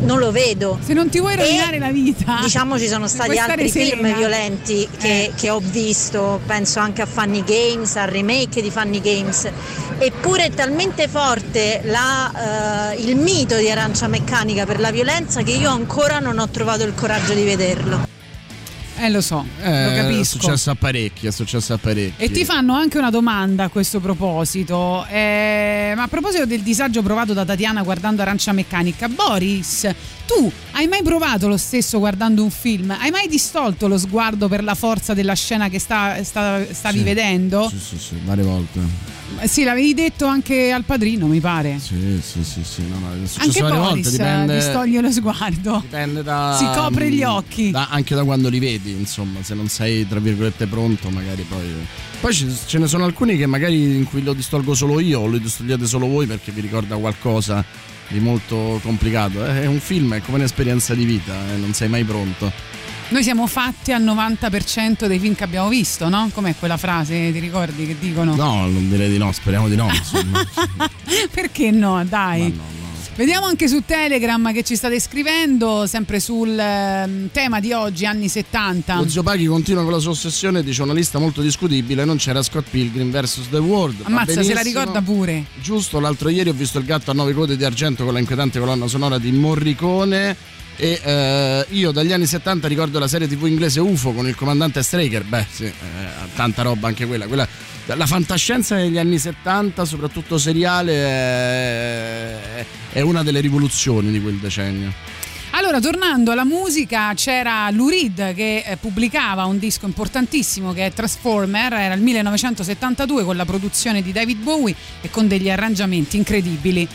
non lo vedo. Se non ti vuoi rovinare E, la vita, Diciamo ci sono <laughs> stati altri film serena. violenti che, Eh. che ho visto, penso anche a Funny Games, al remake di Funny Games. Eppure è talmente forte la, eh, il mito di Arancia Meccanica per la violenza che io ancora non ho trovato il coraggio di vederlo. Eh, lo so, Eh, lo È capisco. successo a parecchi, è successo a parecchi. E ti fanno anche una domanda a questo proposito. Eh, ma a proposito del disagio provato da Tatiana guardando Arancia Meccanica, Boris, tu hai mai provato lo stesso guardando un film? Hai mai distolto lo sguardo per la forza della scena che sta- sta- stavi Sì. vedendo? Sì, sì, sì, varie volte. Sì, l'avevi detto anche al padrino, mi pare. Sì, sì, sì, sì. No, no, Anche Boris volte, eh, dipende, distoglie lo sguardo. dipende da... Si copre gli occhi. da- anche da quando li vedi, insomma, se non sei, tra virgolette, pronto, magari poi... Poi ce ne sono alcuni che magari in cui lo distolgo solo io o lo distogliete solo voi perché vi ricorda qualcosa di molto complicato. Eh, È un film, è come un'esperienza di vita, eh, non sei mai pronto. Noi siamo fatti al 90% dei film che abbiamo visto, no? Com'è quella frase, ti ricordi che dicono? No, non direi di no, speriamo di no. <laughs> Perché no? Dai. Vediamo anche su Telegram che ci state scrivendo, sempre sul ehm, tema di oggi, anni 70. Lo zio Paghi continua con la sua ossessione, dice una lista molto discutibile, non c'era Scott Pilgrim vs. The World. Ammazza, se la ricorda pure. Giusto, l'altro ieri ho visto il gatto a nove code di argento con la inquietante colonna sonora di Morricone. E eh, io dagli anni 70 ricordo la serie tv inglese UFO con il comandante Straker. Beh, sì, eh, tanta roba anche quella. quella la fantascienza degli anni 70, soprattutto seriale, è, è una delle rivoluzioni di quel decennio. Allora, tornando alla musica, c'era Lou Reed che eh, pubblicava un disco importantissimo che è Transformer, era il 1972 con la produzione di David Bowie e con degli arrangiamenti incredibili.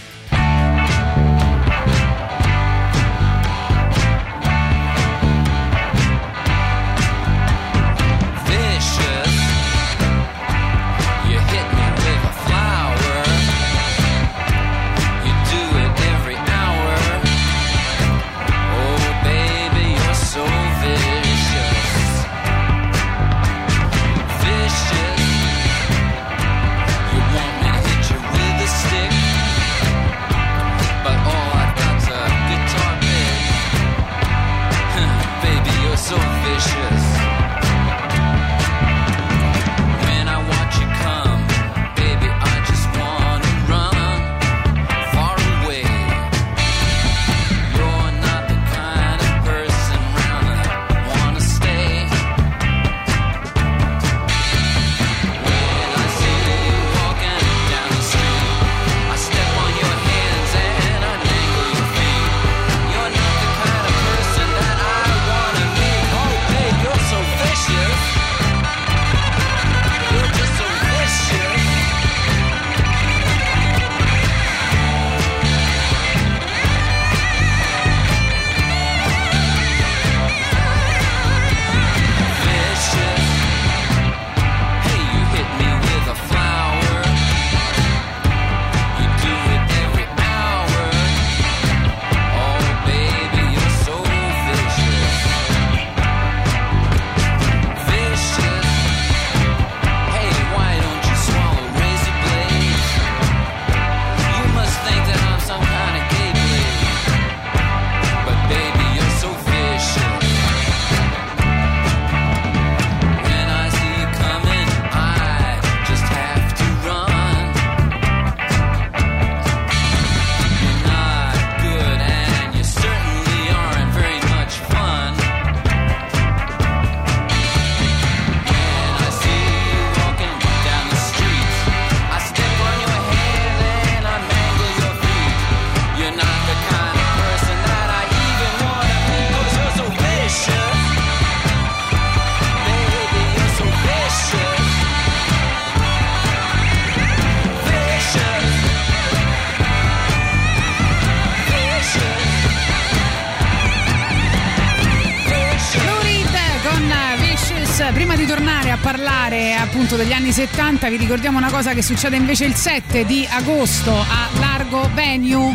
70, vi ricordiamo una cosa che succede invece il 7 di agosto a Largo Venue.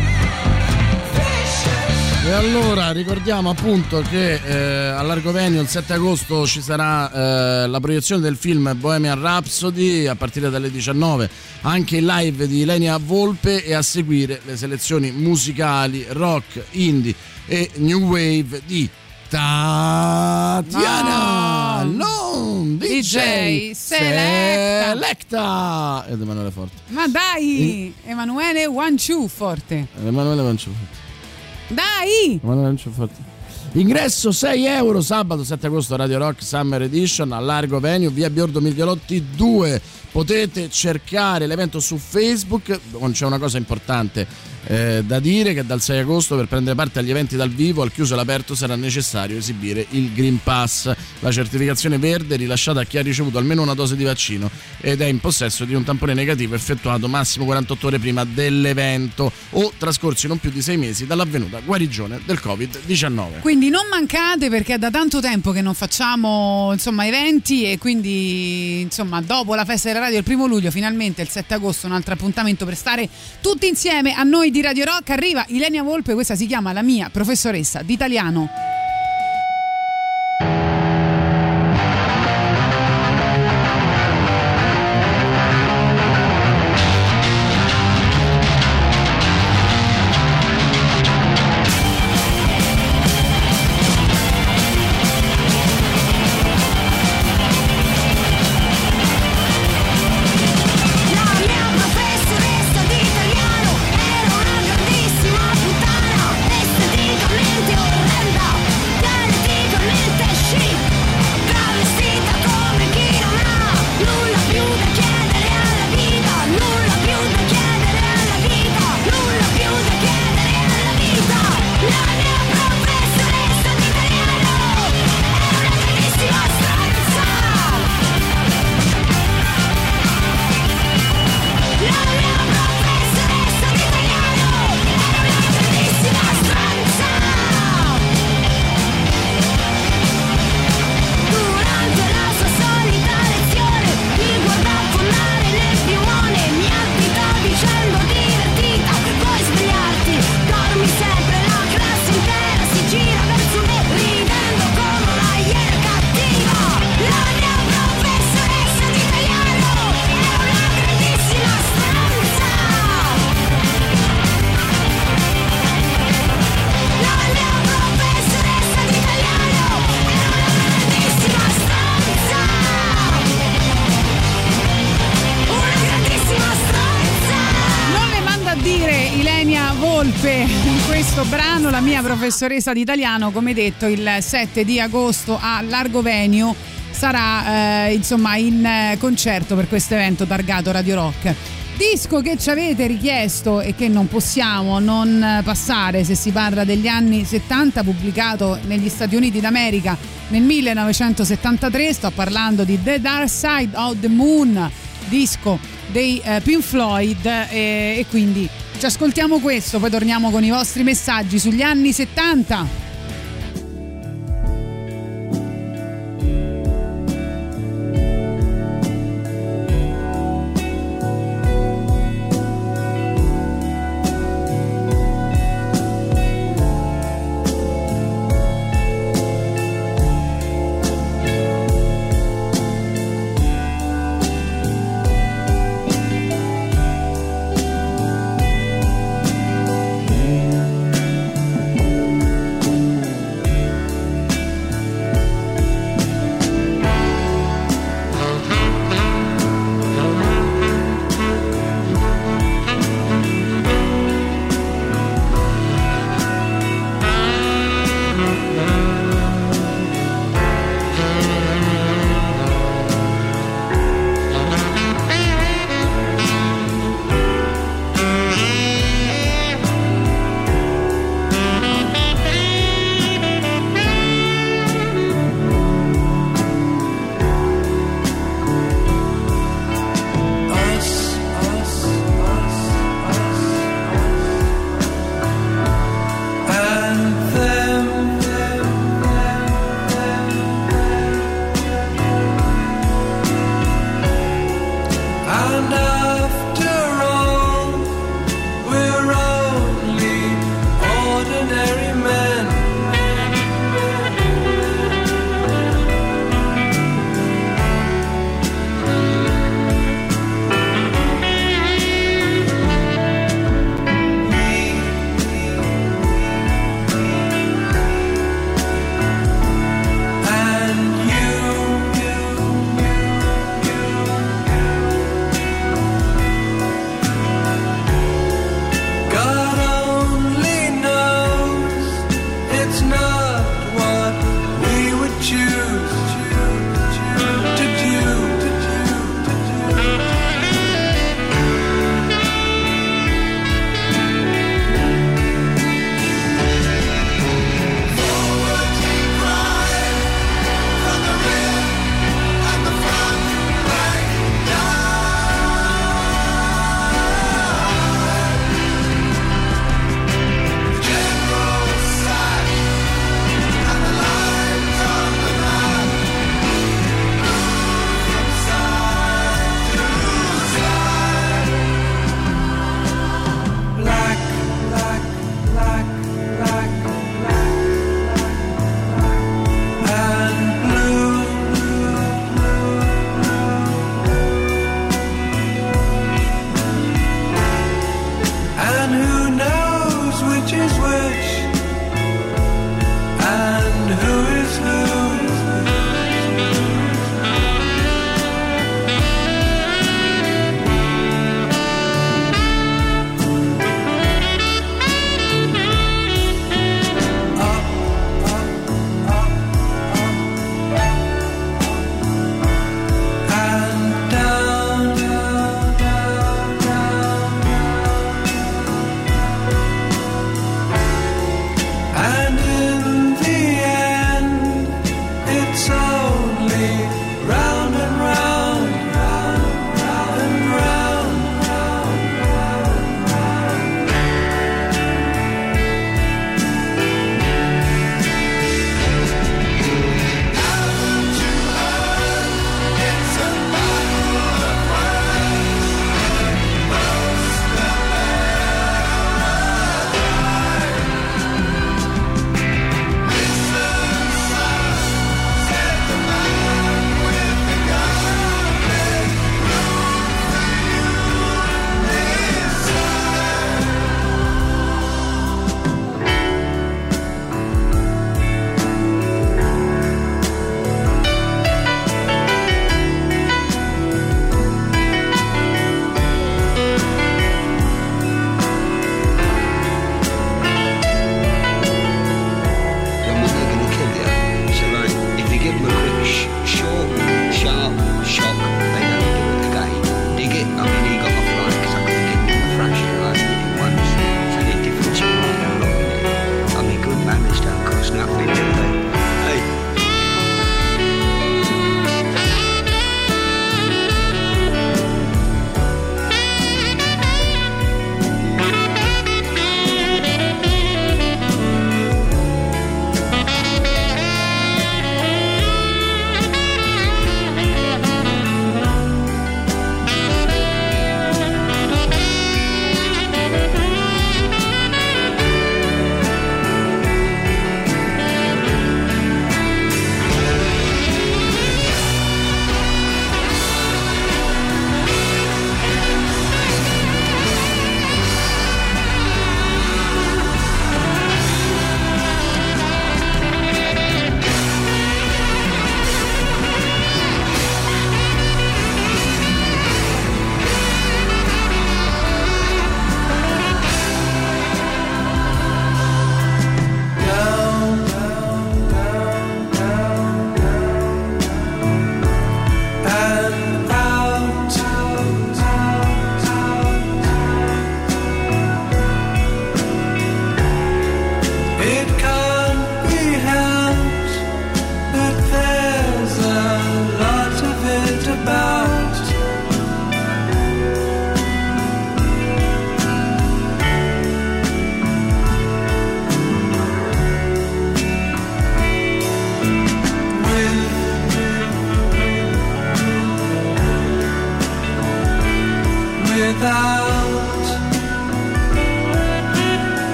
E allora ricordiamo appunto che eh, a Largo Venio il 7 agosto ci sarà eh, la proiezione del film Bohemian Rhapsody a partire dalle 19, anche il live di Lenia Volpe e a seguire le selezioni musicali rock, indie e new wave di Tatiana No. non DJ Selecta. Selecta ed Emanuele Forte. Ma dai, Emanuele Wanciu forte. Emanuele Manciuforte. Dai! Emanuele Manciuforte. Ingresso 6 euro sabato 7 agosto Radio Rock Summer Edition a Largo Venue via Biordo Migliolotti 2 potete cercare l'evento su Facebook non c'è una cosa importante eh, da dire che dal 6 agosto per prendere parte agli eventi dal vivo al chiuso e all'aperto sarà necessario esibire il Green Pass. La certificazione verde rilasciata a chi ha ricevuto almeno una dose di vaccino ed è in possesso di un tampone negativo effettuato massimo 48 ore prima dell'evento o trascorsi non più di 6 mesi dall'avvenuta guarigione del Covid-19 Quindi non mancate perché è da tanto tempo che non facciamo insomma, eventi e quindi insomma dopo la festa della radio il primo luglio finalmente il 7 agosto un altro appuntamento per stare tutti insieme a noi di Radio Rock arriva. Ilenia Volpe questa si chiama la mia professoressa d'italiano professoressa di italiano, come detto, il 7 di agosto a Largo Venio sarà eh, insomma in eh, concerto per questo evento targato Radio Rock. Disco che ci avete richiesto e che non possiamo non passare se si parla degli anni 70, pubblicato negli Stati Uniti d'America nel 1973. Sto parlando di The Dark Side of the Moon, disco dei eh, Pink Floyd eh, e quindi ci ascoltiamo questo, poi torniamo con i vostri messaggi sugli anni 70.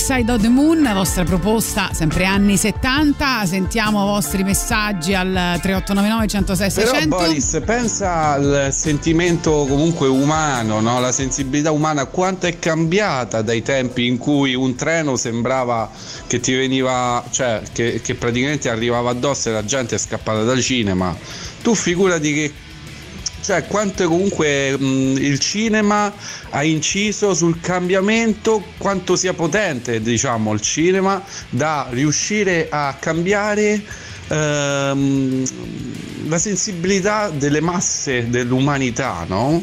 Side of the Moon, vostra proposta, sempre anni 70. Sentiamo i vostri messaggi al 3899 106 Però 600. Boris, pensa al sentimento comunque umano, no? la sensibilità umana, quanto è cambiata dai tempi in cui un treno sembrava che ti veniva, cioè che, che praticamente arrivava addosso e la gente è scappata dal cinema. Tu figurati che cioè quanto comunque mh, il cinema ha inciso sul cambiamento, quanto sia potente diciamo il cinema da riuscire a cambiare ehm, la sensibilità delle masse dell'umanità, no?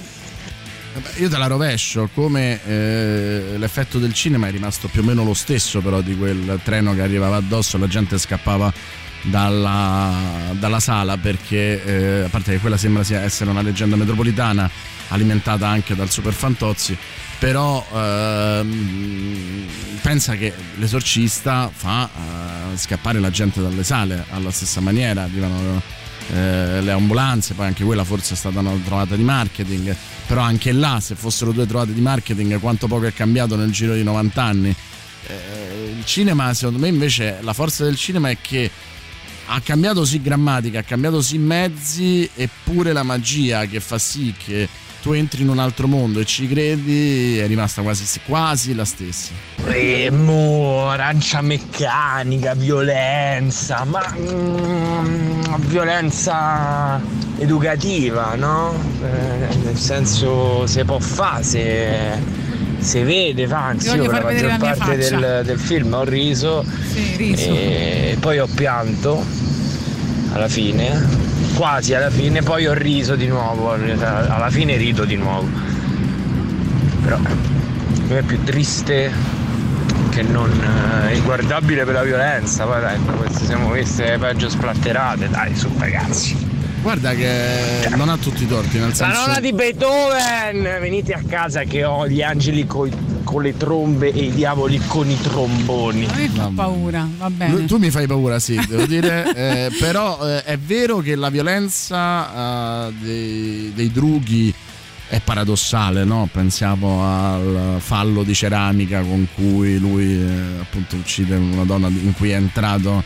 Io te la rovescio, come eh, l'effetto del cinema è rimasto più o meno lo stesso però di quel treno che arrivava addosso, la gente scappava dalla, dalla sala perché eh, a parte che quella sembra essere una leggenda metropolitana alimentata anche dal super Fantozzi però ehm, pensa che l'esorcista fa eh, scappare la gente dalle sale alla stessa maniera arrivano eh, le ambulanze poi anche quella forse è stata una trovata di marketing però anche là se fossero due trovate di marketing quanto poco è cambiato nel giro di 90 anni Eh, il cinema secondo me invece la forza del cinema è che ha cambiato sì grammatica, ha cambiato sì mezzi, eppure la magia che fa sì che tu entri in un altro mondo e ci credi è rimasta quasi, quasi la stessa. Remo, arancia meccanica, violenza, ma mm, violenza educativa, no? Eh, nel senso se può fare, se, se vede, anzi io per la maggior parte del, del film ho riso, Sì, riso. e poi ho pianto alla fine, quasi alla fine, poi ho riso di nuovo, alla fine rido di nuovo. Però è più triste che non eh, inguardabile per la violenza, poi dai, queste siamo queste peggio splatterate, dai su ragazzi. Guarda che non ha tutti i torti, nel La senso... nonna di Beethoven, venite a casa che ho gli angeli coi- con le trombe e i diavoli con i tromboni. A me fa paura, va bene. Tu, tu mi fai paura, sì, devo dire, eh, però eh, è vero che la violenza eh, dei, dei drughi è paradossale, no? Pensiamo al fallo di ceramica con cui lui eh, appunto uccide una donna in cui è entrato,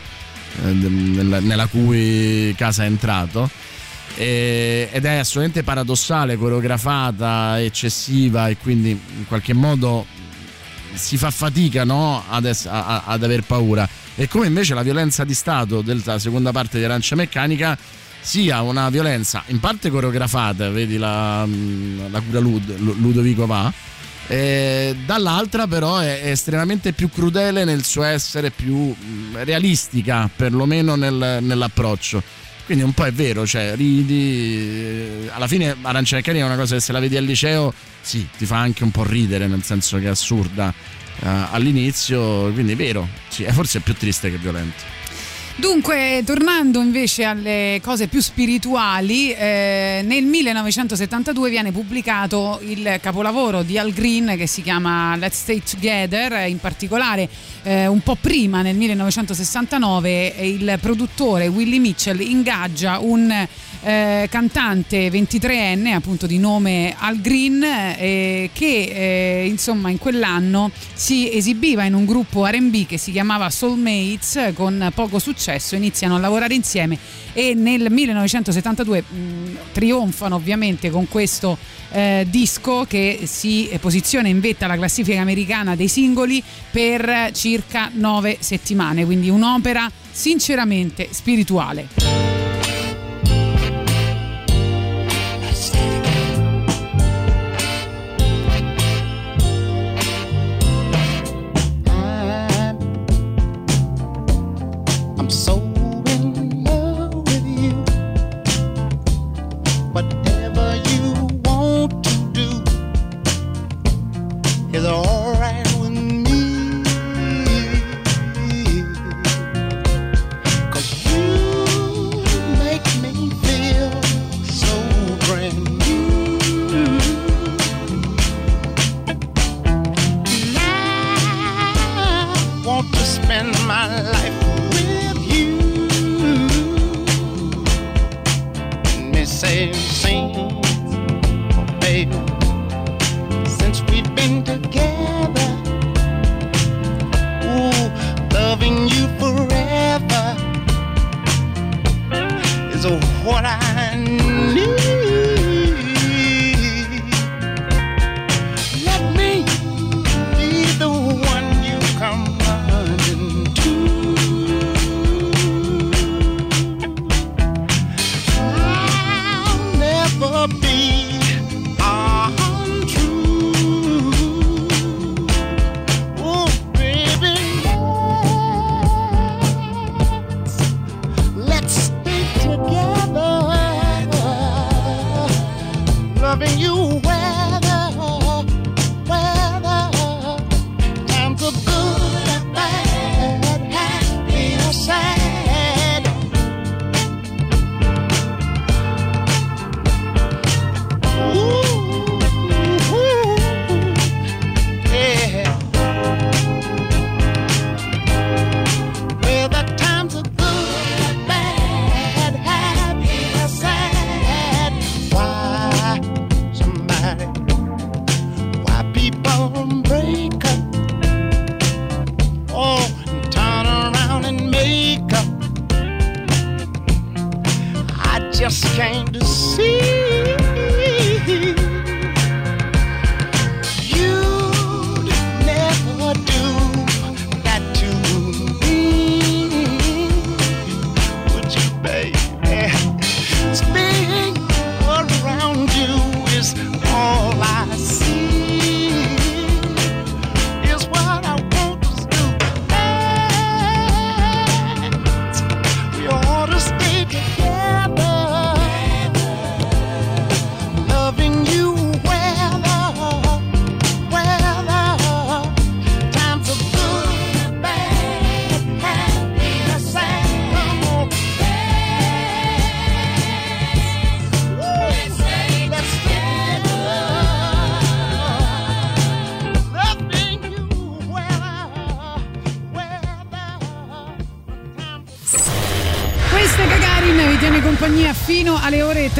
nella, nella cui casa è entrato. Ed è assolutamente paradossale, coreografata, eccessiva e quindi in qualche modo si fa fatica no, ad, ess- a- ad aver paura. E come invece la violenza di Stato della seconda parte di Arancia Meccanica sia una violenza in parte coreografata, vedi la, la cura Lud- Lu- Ludovico Va, e dall'altra però è, estremamente più crudele nel suo essere più mh, realistica, perlomeno nel- nell'approccio. Quindi un po' è vero, cioè ridi, eh, alla fine Arancia Meccanica è una cosa che se la vedi al liceo sì, ti fa anche un po' ridere, nel senso che è assurda eh, all'inizio, quindi è vero, sì, è forse più triste che violento. Dunque, tornando invece alle cose più spirituali, eh, nel 1972 viene pubblicato il capolavoro di Al Green che si chiama Let's Stay Together, in particolare eh, un po' prima, nel 1969, il produttore Willie Mitchell ingaggia un eh, cantante 23enne, appunto di nome Al Green, eh, che eh, insomma in quell'anno si esibiva in un gruppo RB che si chiamava Soulmates con poco successo, iniziano a lavorare insieme e nel 1972 mh, trionfano ovviamente con questo eh, disco che si posiziona in vetta alla classifica americana dei singoli per circa nove settimane, quindi un'opera sinceramente spirituale.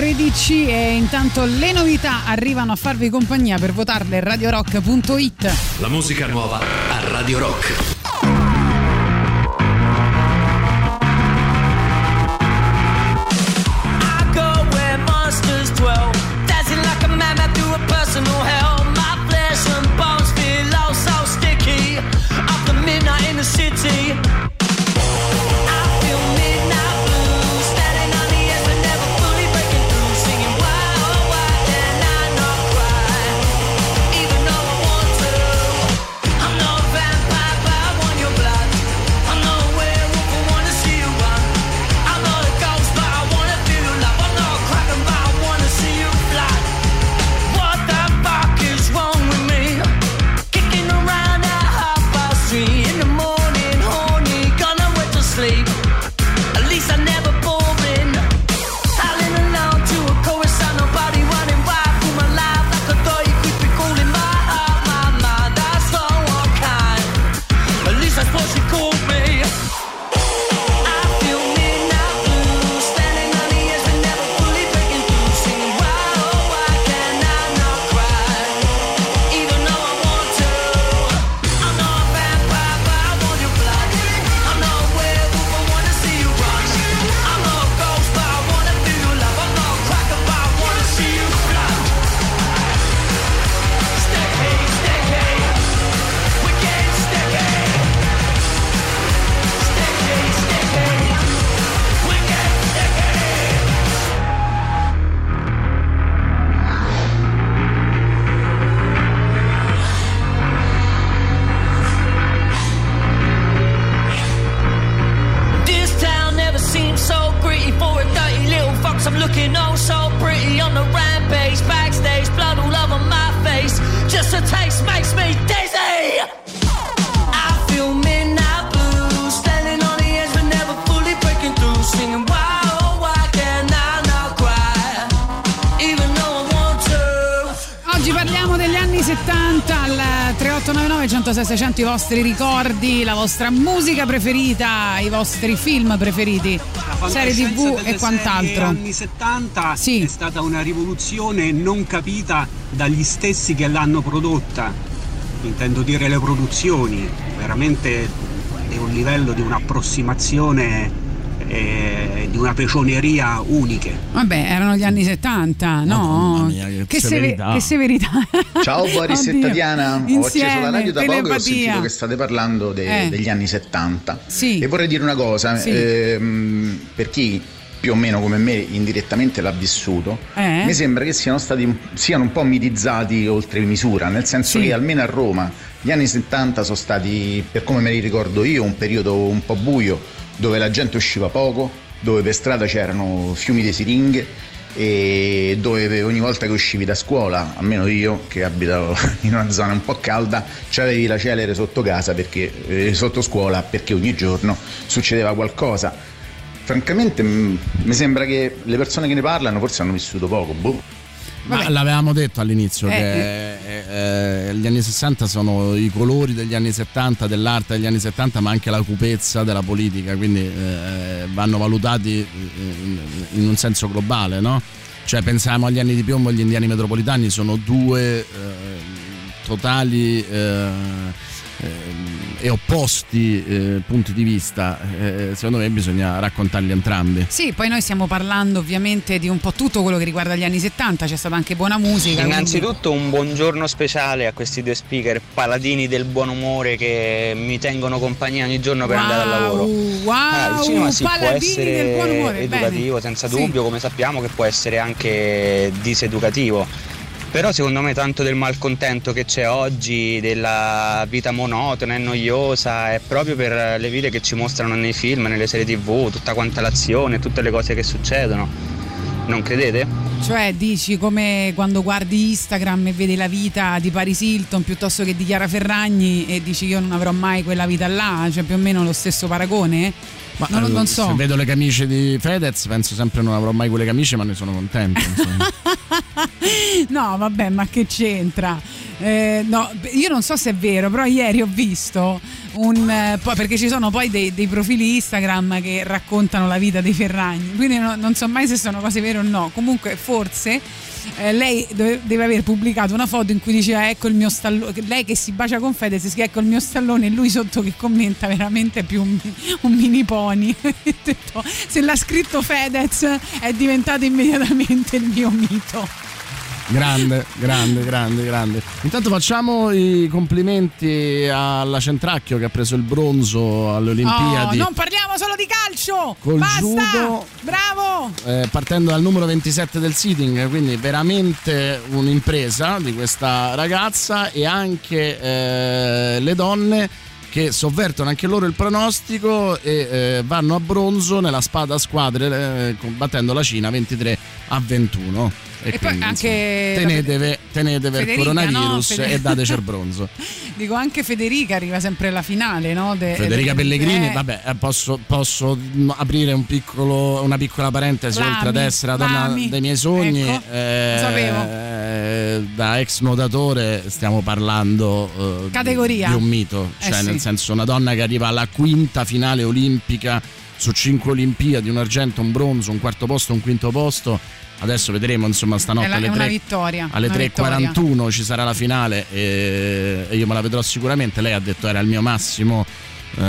13 e intanto le novità arrivano a farvi compagnia per votarle radiorock.it. La musica nuova a Radio Rock. tanto i vostri ricordi, la vostra musica preferita, i vostri film preferiti, serie tv e quant'altro. Negli anni 70 sì. è stata una rivoluzione non capita dagli stessi che l'hanno prodotta, intendo dire le produzioni, veramente è un livello di un'approssimazione eh, di una pecioneria uniche. Vabbè, erano gli anni 70, no? mia, che che, severità. seve- che severità. <laughs> Ciao Boris e. Tatiana, ho Insieme, acceso la radio da poco e ho telepatia. sentito che state parlando de- Eh. degli anni 70 Sì. e vorrei dire una cosa, Sì. ehm, per chi più o meno come me indirettamente l'ha vissuto, Eh? mi sembra che siano stati siano un po' mitizzati oltre misura, nel senso Sì. che almeno a Roma gli anni 70 sono stati, per come me li ricordo io, un periodo un po' buio dove la gente usciva poco, dove per strada c'erano fiumi di siringhe e dove ogni volta che uscivi da scuola, almeno io che abitavo <laughs> in una zona un po' calda, c'avevi la celere sotto casa perché eh, sotto scuola perché ogni giorno succedeva qualcosa. Francamente mm, mi sembra che le persone che ne parlano forse hanno vissuto poco. Boh. Ma l'avevamo detto all'inizio Eh, che eh, gli anni 60 sono i colori degli anni 70, dell'arte degli anni 70, ma anche la cupezza della politica, quindi eh, vanno valutati in, un senso globale, no? Cioè pensiamo agli anni di piombo, gli indiani metropolitani sono due eh, totali eh, e opposti eh, punti di vista. Eh, secondo me bisogna raccontarli entrambi. Sì, poi noi stiamo parlando ovviamente di un po' tutto quello che riguarda gli anni 70, c'è stata anche buona musica. Innanzitutto un buongiorno speciale a questi due speaker, paladini del buon umore che mi tengono compagnia ogni giorno per andare al lavoro. Wow, Ah, il cinema sì, può paladini del buon essere umore, educativo bene. senza Sì. dubbio, come sappiamo che può essere anche diseducativo. Però secondo me tanto del malcontento che c'è oggi, della vita monotona e noiosa, è proprio per le vite che ci mostrano nei film, nelle serie tv, tutta quanta l'azione, tutte le cose che succedono. Non credete? Cioè, dici come quando guardi Instagram e vedi la vita di Paris Hilton piuttosto che di Chiara Ferragni e dici io non avrò mai quella vita là, cioè più o meno lo stesso paragone? Ma, non, eh, non so. Se vedo le camicie di Fedez, penso sempre non avrò mai quelle camicie, ma ne sono contento. <laughs> No, vabbè, ma che c'entra? Eh, no, io non so se è vero, però ieri ho visto un. eh, poi- perché ci sono poi dei, dei profili Instagram che raccontano la vita dei Ferragni, quindi no- non so mai se sono cose vere o no. Comunque, forse. Eh, lei dove- deve aver pubblicato una foto in cui diceva ecco il mio stallone lei che si bacia con Fedez scrive ecco il mio stallone e lui sotto che commenta veramente più un, un mini pony. <laughs> Se l'ha scritto Fedez è diventato immediatamente il mio mito grande, grande, grande, grande. Intanto facciamo i complimenti alla Centracchio che ha preso il bronzo alle Olimpiadi. Oh, non parliamo solo di calcio! Col Basta! judo. Bravo! eh, partendo dal numero 27 del seating, quindi veramente un'impresa di questa ragazza e anche eh, le donne che sovvertono anche loro il pronostico e eh, vanno a bronzo nella spada a squadre eh, combattendo la Cina 23 a 21. E, E poi quindi, anche- insomma, tenetevi, tenetevi il Federica, coronavirus no? E dateci <laughs> il bronzo. Dico anche Federica arriva sempre alla finale, no? De- Federica de- Pellegrini, eh, vabbè, eh, posso, posso, aprire un piccolo- una piccola parentesi Lami, oltre ad essere la donna Lami. dei miei sogni. Ecco, eh, lo sapevo. eh, da ex nuotatore stiamo parlando eh, Categoria. di un mito, Eh cioè sì. nel senso una donna che arriva alla quinta finale olimpica su cinque Olimpiadi, un argento, un bronzo, un quarto posto, un quinto posto. Adesso vedremo, insomma, stanotte la- alle è una 3 vittoria. alle una vittoria. 3.41 ci sarà la finale e, e io me la vedrò sicuramente. Lei ha detto era il mio massimo. eh,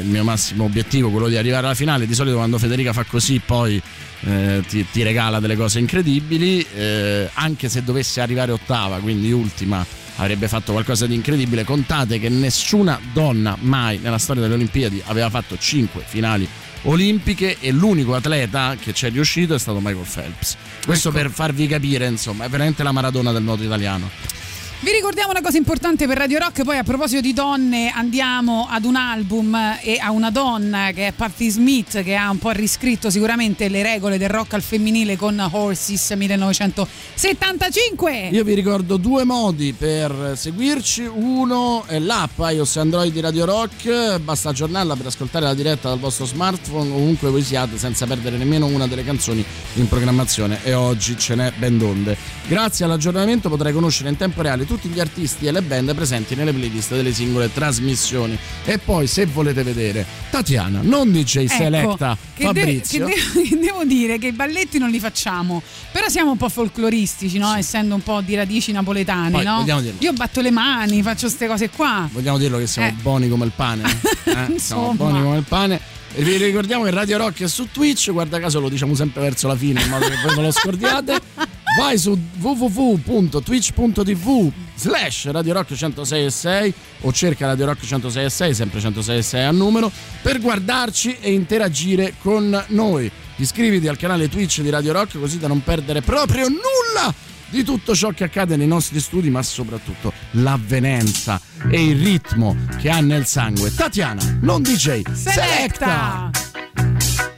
il mio massimo obiettivo quello di arrivare alla finale di solito quando Federica fa così poi eh, ti, ti regala delle cose incredibili eh, anche se dovesse arrivare ottava quindi ultima avrebbe fatto qualcosa di incredibile contate che nessuna donna mai nella storia delle Olimpiadi aveva fatto 5 finali olimpiche e l'unico atleta che ci è riuscito è stato Michael Phelps. Questo per farvi capire insomma è veramente la maradona del nuoto italiano Vi ricordiamo una cosa importante per Radio Rock, poi a proposito di donne andiamo ad un album e a una donna che è Patti Smith che ha un po' riscritto sicuramente le regole del rock al femminile con Horses 1975. Io vi ricordo due modi per seguirci. Uno è l'app iOS Android di Radio Rock. Basta aggiornarla per ascoltare la diretta dal vostro smartphone ovunque voi siate senza perdere nemmeno una delle canzoni in programmazione. E oggi ce n'è ben donde. Grazie all'aggiornamento potrai conoscere in tempo reale tutti gli artisti e le band presenti nelle playlist delle singole trasmissioni. E poi, se volete vedere Tatiana, non DJ Selecta Ecco, che, de- Fabrizio. che de- <laughs> che devo dire che i balletti non li facciamo, però siamo un po' folcloristici, no? essendo un po' di radici napoletane. Poi, no? Io batto le mani, faccio queste cose qua. Vogliamo dirlo che siamo Eh. buoni come il pane? <laughs> eh? siamo buoni come il pane. E vi ricordiamo che Radio Rock è su Twitch, guarda caso lo diciamo sempre verso la fine in modo che voi non lo scordiate. <laughs> Vai su www.twitch.tv slash Radio Rock 106.6 o cerca Radio Rock 106.6, sempre 106.6 a numero, per guardarci e interagire con noi. Iscriviti al canale Twitch di Radio Rock così da non perdere proprio nulla di tutto ciò che accade nei nostri studi, ma soprattutto l'avvenenza e il ritmo che ha nel sangue. Tatiana, non DJ, selecta! Late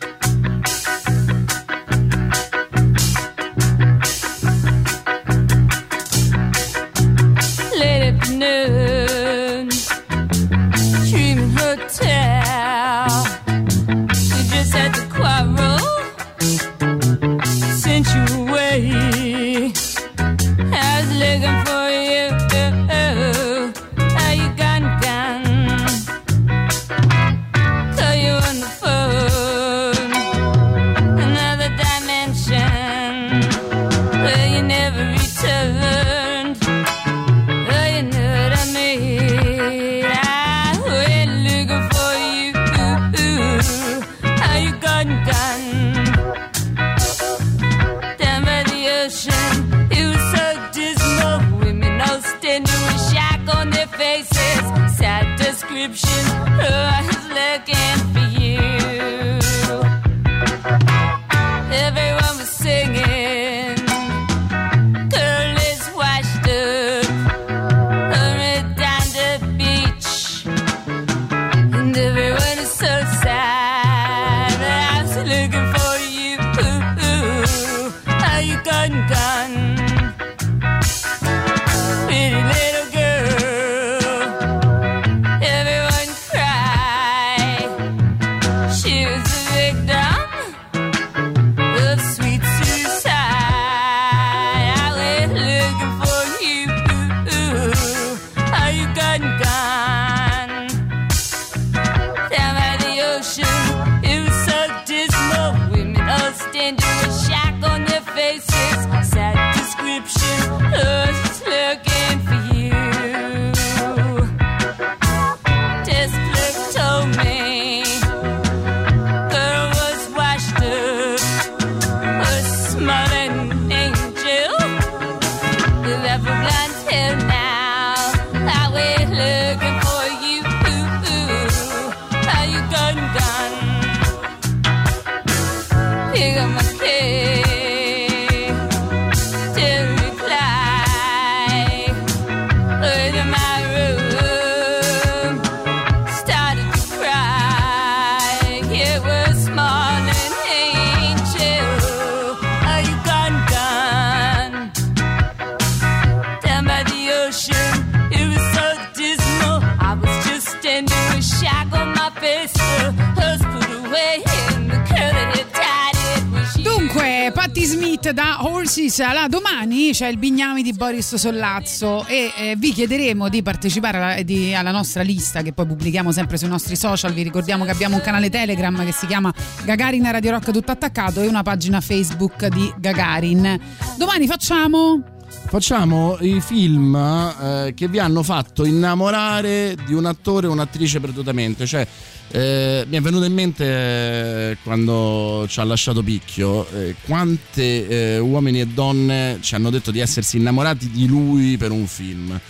Smith da Horses alla domani c'è il Bignami di Boris Sollazzo e eh, vi chiederemo di partecipare alla, di- alla nostra lista che poi pubblichiamo sempre sui nostri social. Vi ricordiamo che abbiamo un canale Telegram che si chiama Gagarin Radio Rock tutto attaccato e una pagina Facebook di Gagarin. Domani facciamo Facciamo i film eh, che vi hanno fatto innamorare di un attore o un'attrice perdutamente. Cioè, eh, mi è venuto in mente eh, quando ci ha lasciato Picchio eh, quante eh, uomini e donne ci hanno detto di essersi innamorati di lui per un film.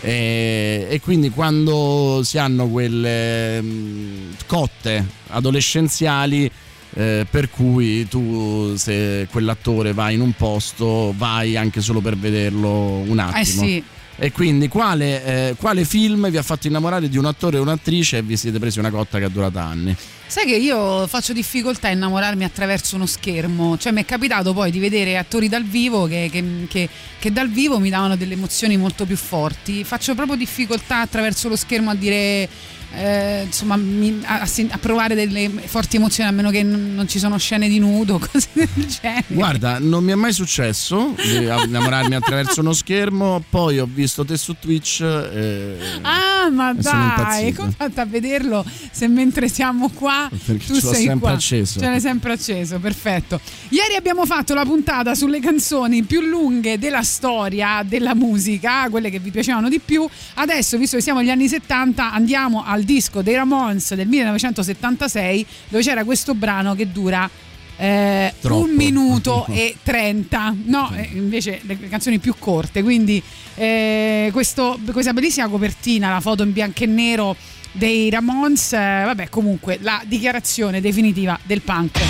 E, e quindi quando si hanno quelle mh, cotte adolescenziali eh, per cui tu se quell'attore va in un posto vai anche solo per vederlo un attimo. Eh sì. E quindi quale, eh, quale film vi ha fatto innamorare di un attore o un'attrice e vi siete presi una cotta che è durata anni? Sai che io faccio difficoltà a innamorarmi attraverso uno schermo, cioè mi è capitato poi di vedere attori dal vivo che, che- che- che dal vivo mi davano delle emozioni molto più forti, faccio proprio difficoltà attraverso lo schermo a dire, eh, insomma, mi- a, a provare delle forti emozioni a meno che non non ci sono scene di nudo, <laughs> cose del genere. Guarda, non mi è mai successo di innamorarmi attraverso uno schermo, poi ho visto te su Twitch. eh, Ah, ma E dai, come fate a vederlo se mentre siamo qua Perché tu ce l'ho sei sempre qua? acceso. Ce l'hai sempre acceso, perfetto. Ieri abbiamo fatto la puntata sulle canzoni più lunghe della storia della musica, quelle che vi piacevano di più. Adesso, visto che siamo agli anni 70, andiamo al disco dei Ramones del 1976, dove c'era questo brano che dura eh, un minuto e 30 no eh, invece le, canzoni più corte quindi eh, questo- questa bellissima copertina la foto in bianco e nero dei Ramones eh, vabbè comunque la dichiarazione definitiva del punk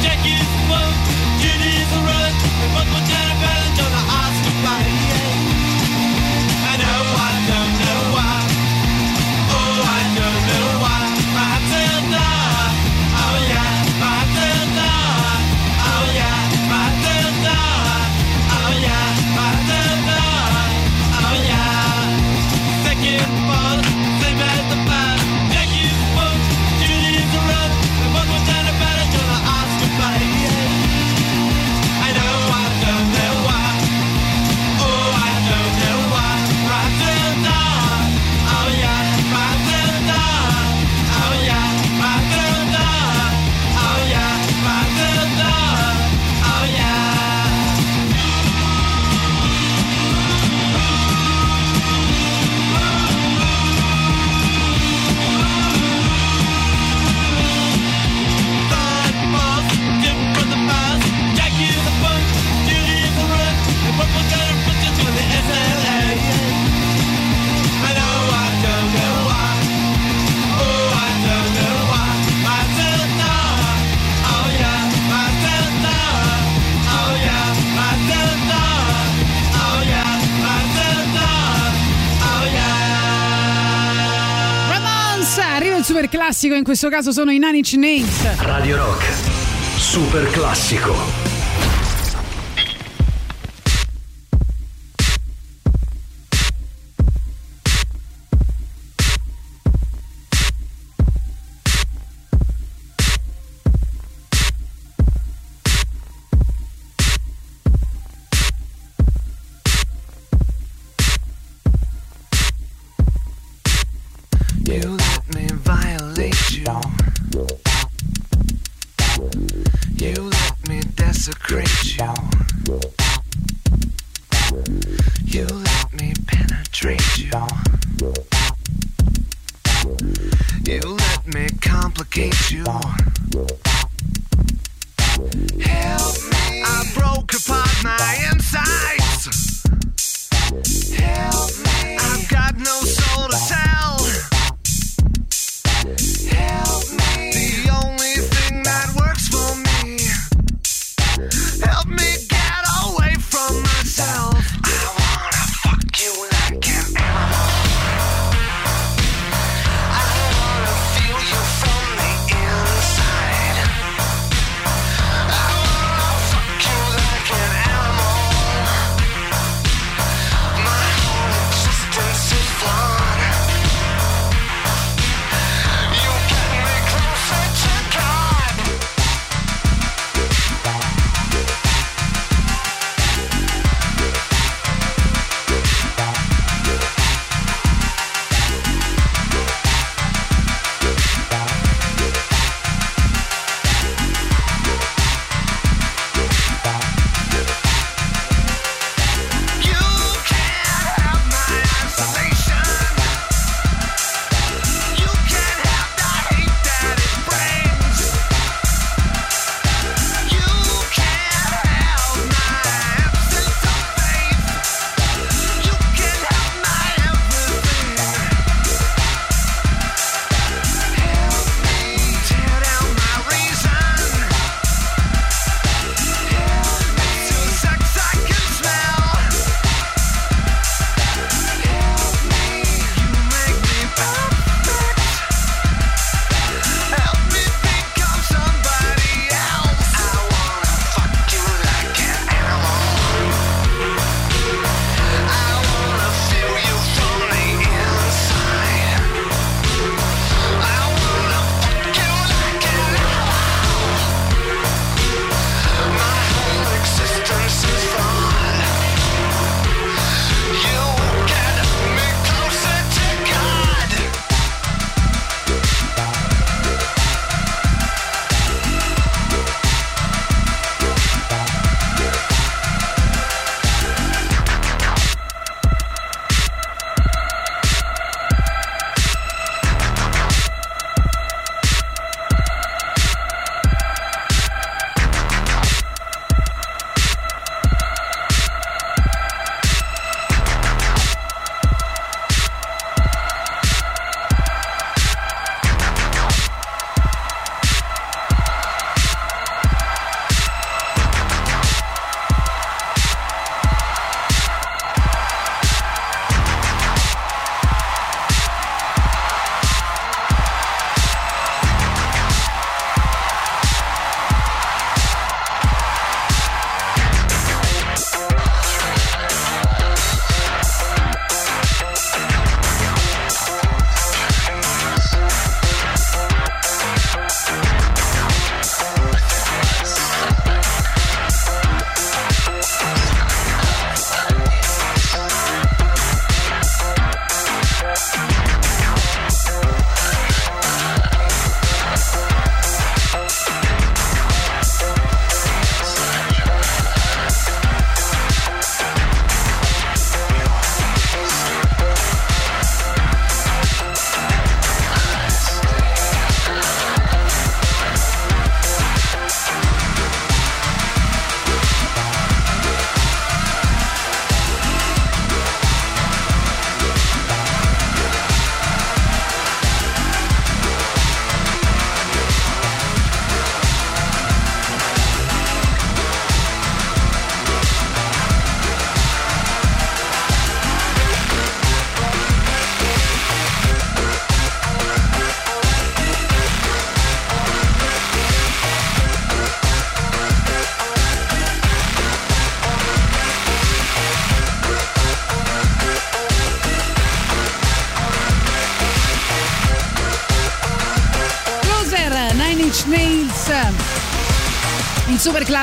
Jackie Wood, super classico in questo caso sono i Nine Inch Nails Radio Rock. Super classico.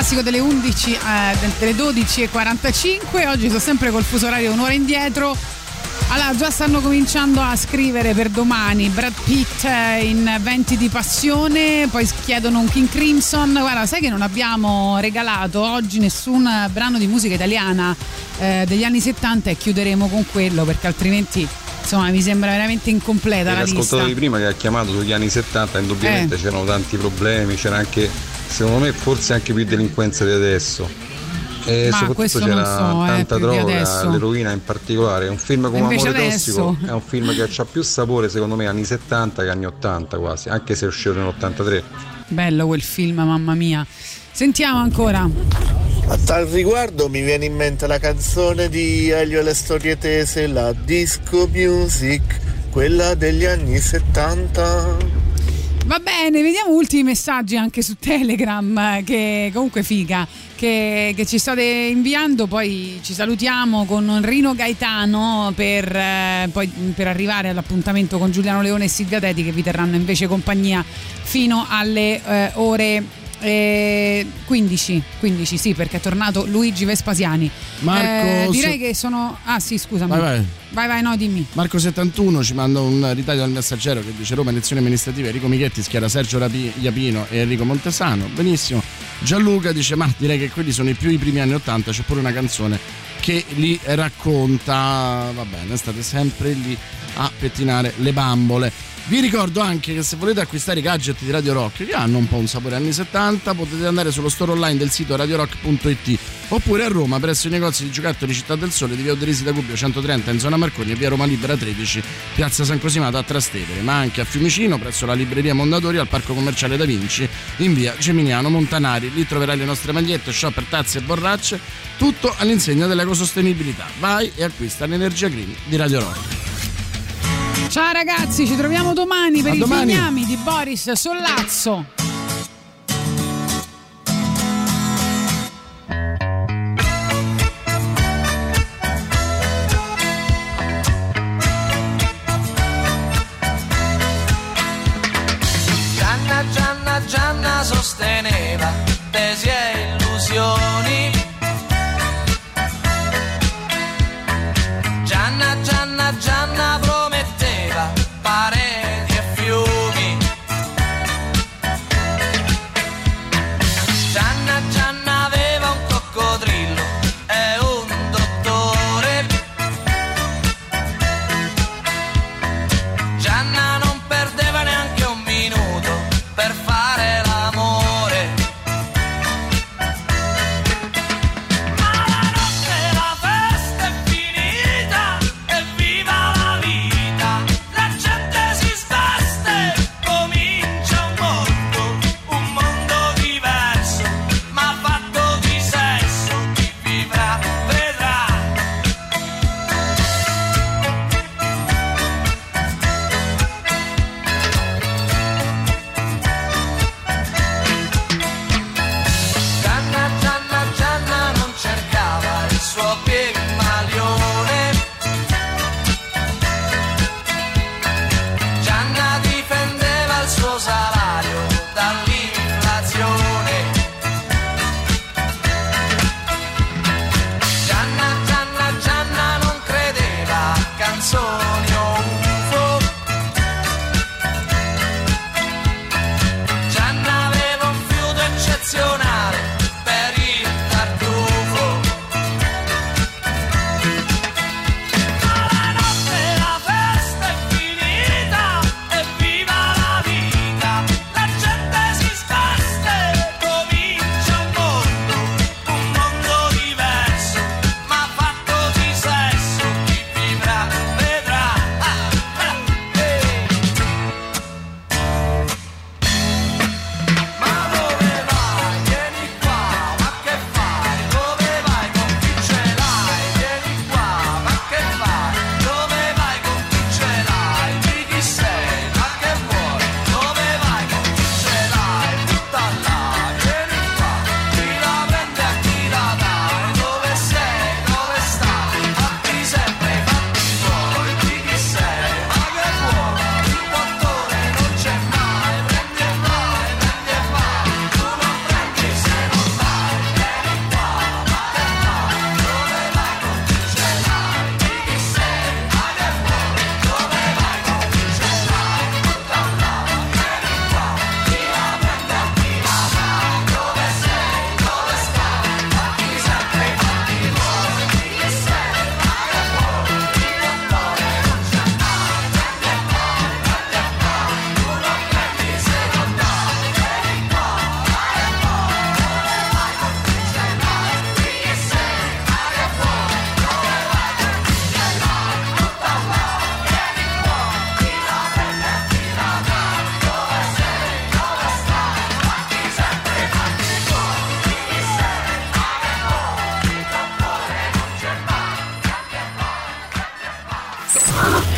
Classico delle 11, eh, delle 12.45. Oggi sto sempre col fuso orario un'ora indietro. Allora, già stanno cominciando a scrivere per domani Brad Pitt eh, in Venti di Passione, poi chiedono un King Crimson. Guarda, sai che non abbiamo regalato oggi nessun brano di musica italiana eh, degli anni 70 e chiuderemo con quello perché altrimenti insomma mi sembra veramente incompleta la lista. L'ascoltatore di prima che ha chiamato sugli anni 70 indubbiamente Eh. c'erano tanti problemi, c'era anche, secondo me, forse anche più delinquenza di adesso. E Ma soprattutto questo c'era so, eh, tanta di droga, l'eroina in particolare. Un film come Invece Amore adesso- Tossico è un film che ha più sapore, secondo me, anni 70 che anni 80 quasi, anche se è uscito nell'83. Bello quel film, mamma mia. Sentiamo ancora. A tal riguardo mi viene in mente la canzone di Elio e le storie tese, la disco music, quella degli anni 70. Va bene, vediamo ultimi messaggi anche su Telegram, che comunque figa, che, che ci state inviando. Poi ci salutiamo con Rino Gaetano per, eh, poi, per arrivare all'appuntamento con Giuliano Leone e Silvia Teti che vi terranno invece compagnia fino alle eh, ore eh, 15, 15 sì perché è tornato Luigi Vespasiani. Marco, Eh, direi che sono... Ah sì scusami. Vai, vai. Vai, vai, no dimmi. Marco71 ci manda un ritaglio al messaggero che dice Roma elezioni amministrative Enrico Michetti schiera Sergio Rapi- Iapino e Enrico Montesano. Benissimo. Gianluca dice ma direi che quelli sono i più i primi anni 80 c'è pure una canzone che li racconta. Va bene state sempre lì a pettinare le bambole vi ricordo anche che se volete acquistare i gadget di Radio Rock che hanno un po' un sapore anni 70 potete andare sullo store online del sito radiorock.it oppure a Roma presso i negozi di giocattoli Città del Sole di via Oderisi da Gubbio 130 in zona Marconi e via Roma Libera 13 piazza San Cosimato a Trastevere ma anche a Fiumicino presso la libreria Mondadori al parco commerciale Da Vinci in via Geminiano Montanari. Lì troverai le nostre magliette, shopper, tazze e borracce tutto all'insegna dell'ecosostenibilità. Vai e acquista l'energia green di Radio Rock Ciao ragazzi, ci troviamo domani per A i domani. bignami di Boris Sollazzo. Gianna, Gianna, Gianna sosteneva tesi e